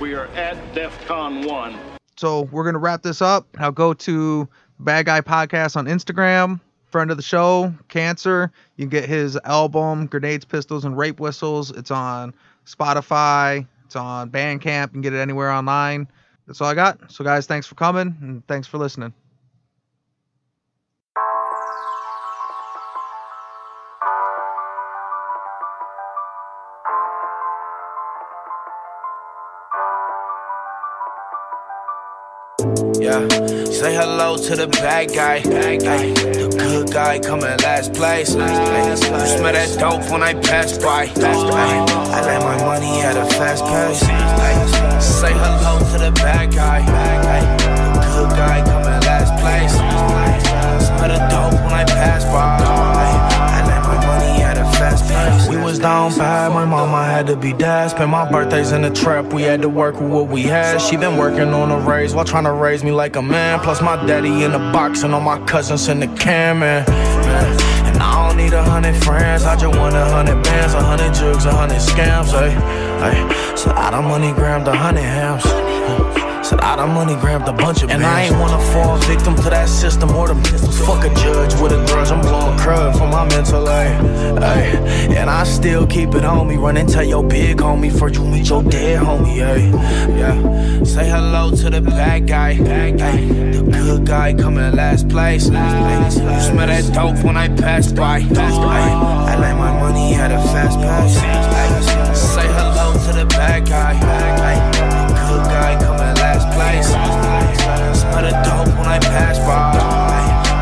We are at DEFCON 1. So we're gonna wrap this up. I'll go to Bad Guy Podcast on Instagram. Friend of the show, Cancer. You can get his album Grenades, Pistols, and Rape Whistles. It's on Spotify. It's on Bandcamp. You can get it anywhere online. That's all I got. So guys, thanks for coming and thanks for listening. Yeah, say hello to the bad guy. Ay, the good guy coming last place. Ay, you smell that dope when I pass by. Ay, I let my money at a fast pace. Ay, say hello to the bad guy. Ay, the good guy be dead. Spent my birthdays in the trap, we had to work with what we had. She been working on a raise while trying to raise me like a man. Plus my daddy in the box and all my cousins in the can, man. And I don't need a hundred friends, I just want a hundred bands, a hundred jugs, a hundred scams, ay, ay. So I done money grabbed a hundred hams. Said ah, I done money grabbed a bunch of And I ain't wanna fall victim to that system or the pistols. Fuck a judge with a grudge, I'm blowing crud for my mental, ay, ay. And I still keep it on me, run and tell your big homie for you meet your dead homie, ay. Yeah, say hello to the bad guy, bad guy. The good guy coming last place. Ay, you smell that dope when I pass by. Ay, I like my money at a fast pass. Ay, say hello to the bad guy, ay. Guy Smell the dope when I pass by.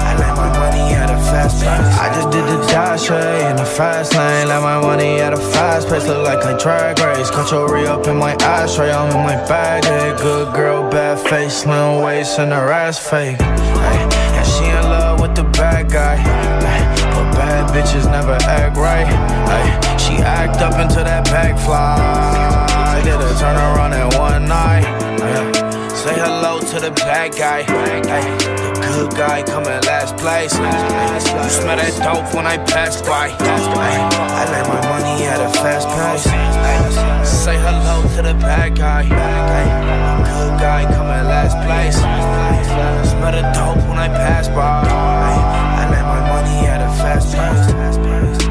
I let my money at a fast pace. I just did the dash hey, in the fast lane. Let my money at a fast pace. Look like a drag race. Cut your re up in my ashtray. I'm in my bag. Hey, good girl, bad face, slim waist, and her ass fake. Ay, and she in love with the bad guy. But bad bitches never act right. She act up into that bag fly. I did a turn around in one night to the bad guy. Ay, the good guy coming last place. You smell that dope when I pass by. Ay, I let my money at a fast pace. Say hello to the bad guy. The good guy coming last place. Smell the dope when I pass by. I let my money at a fast pace.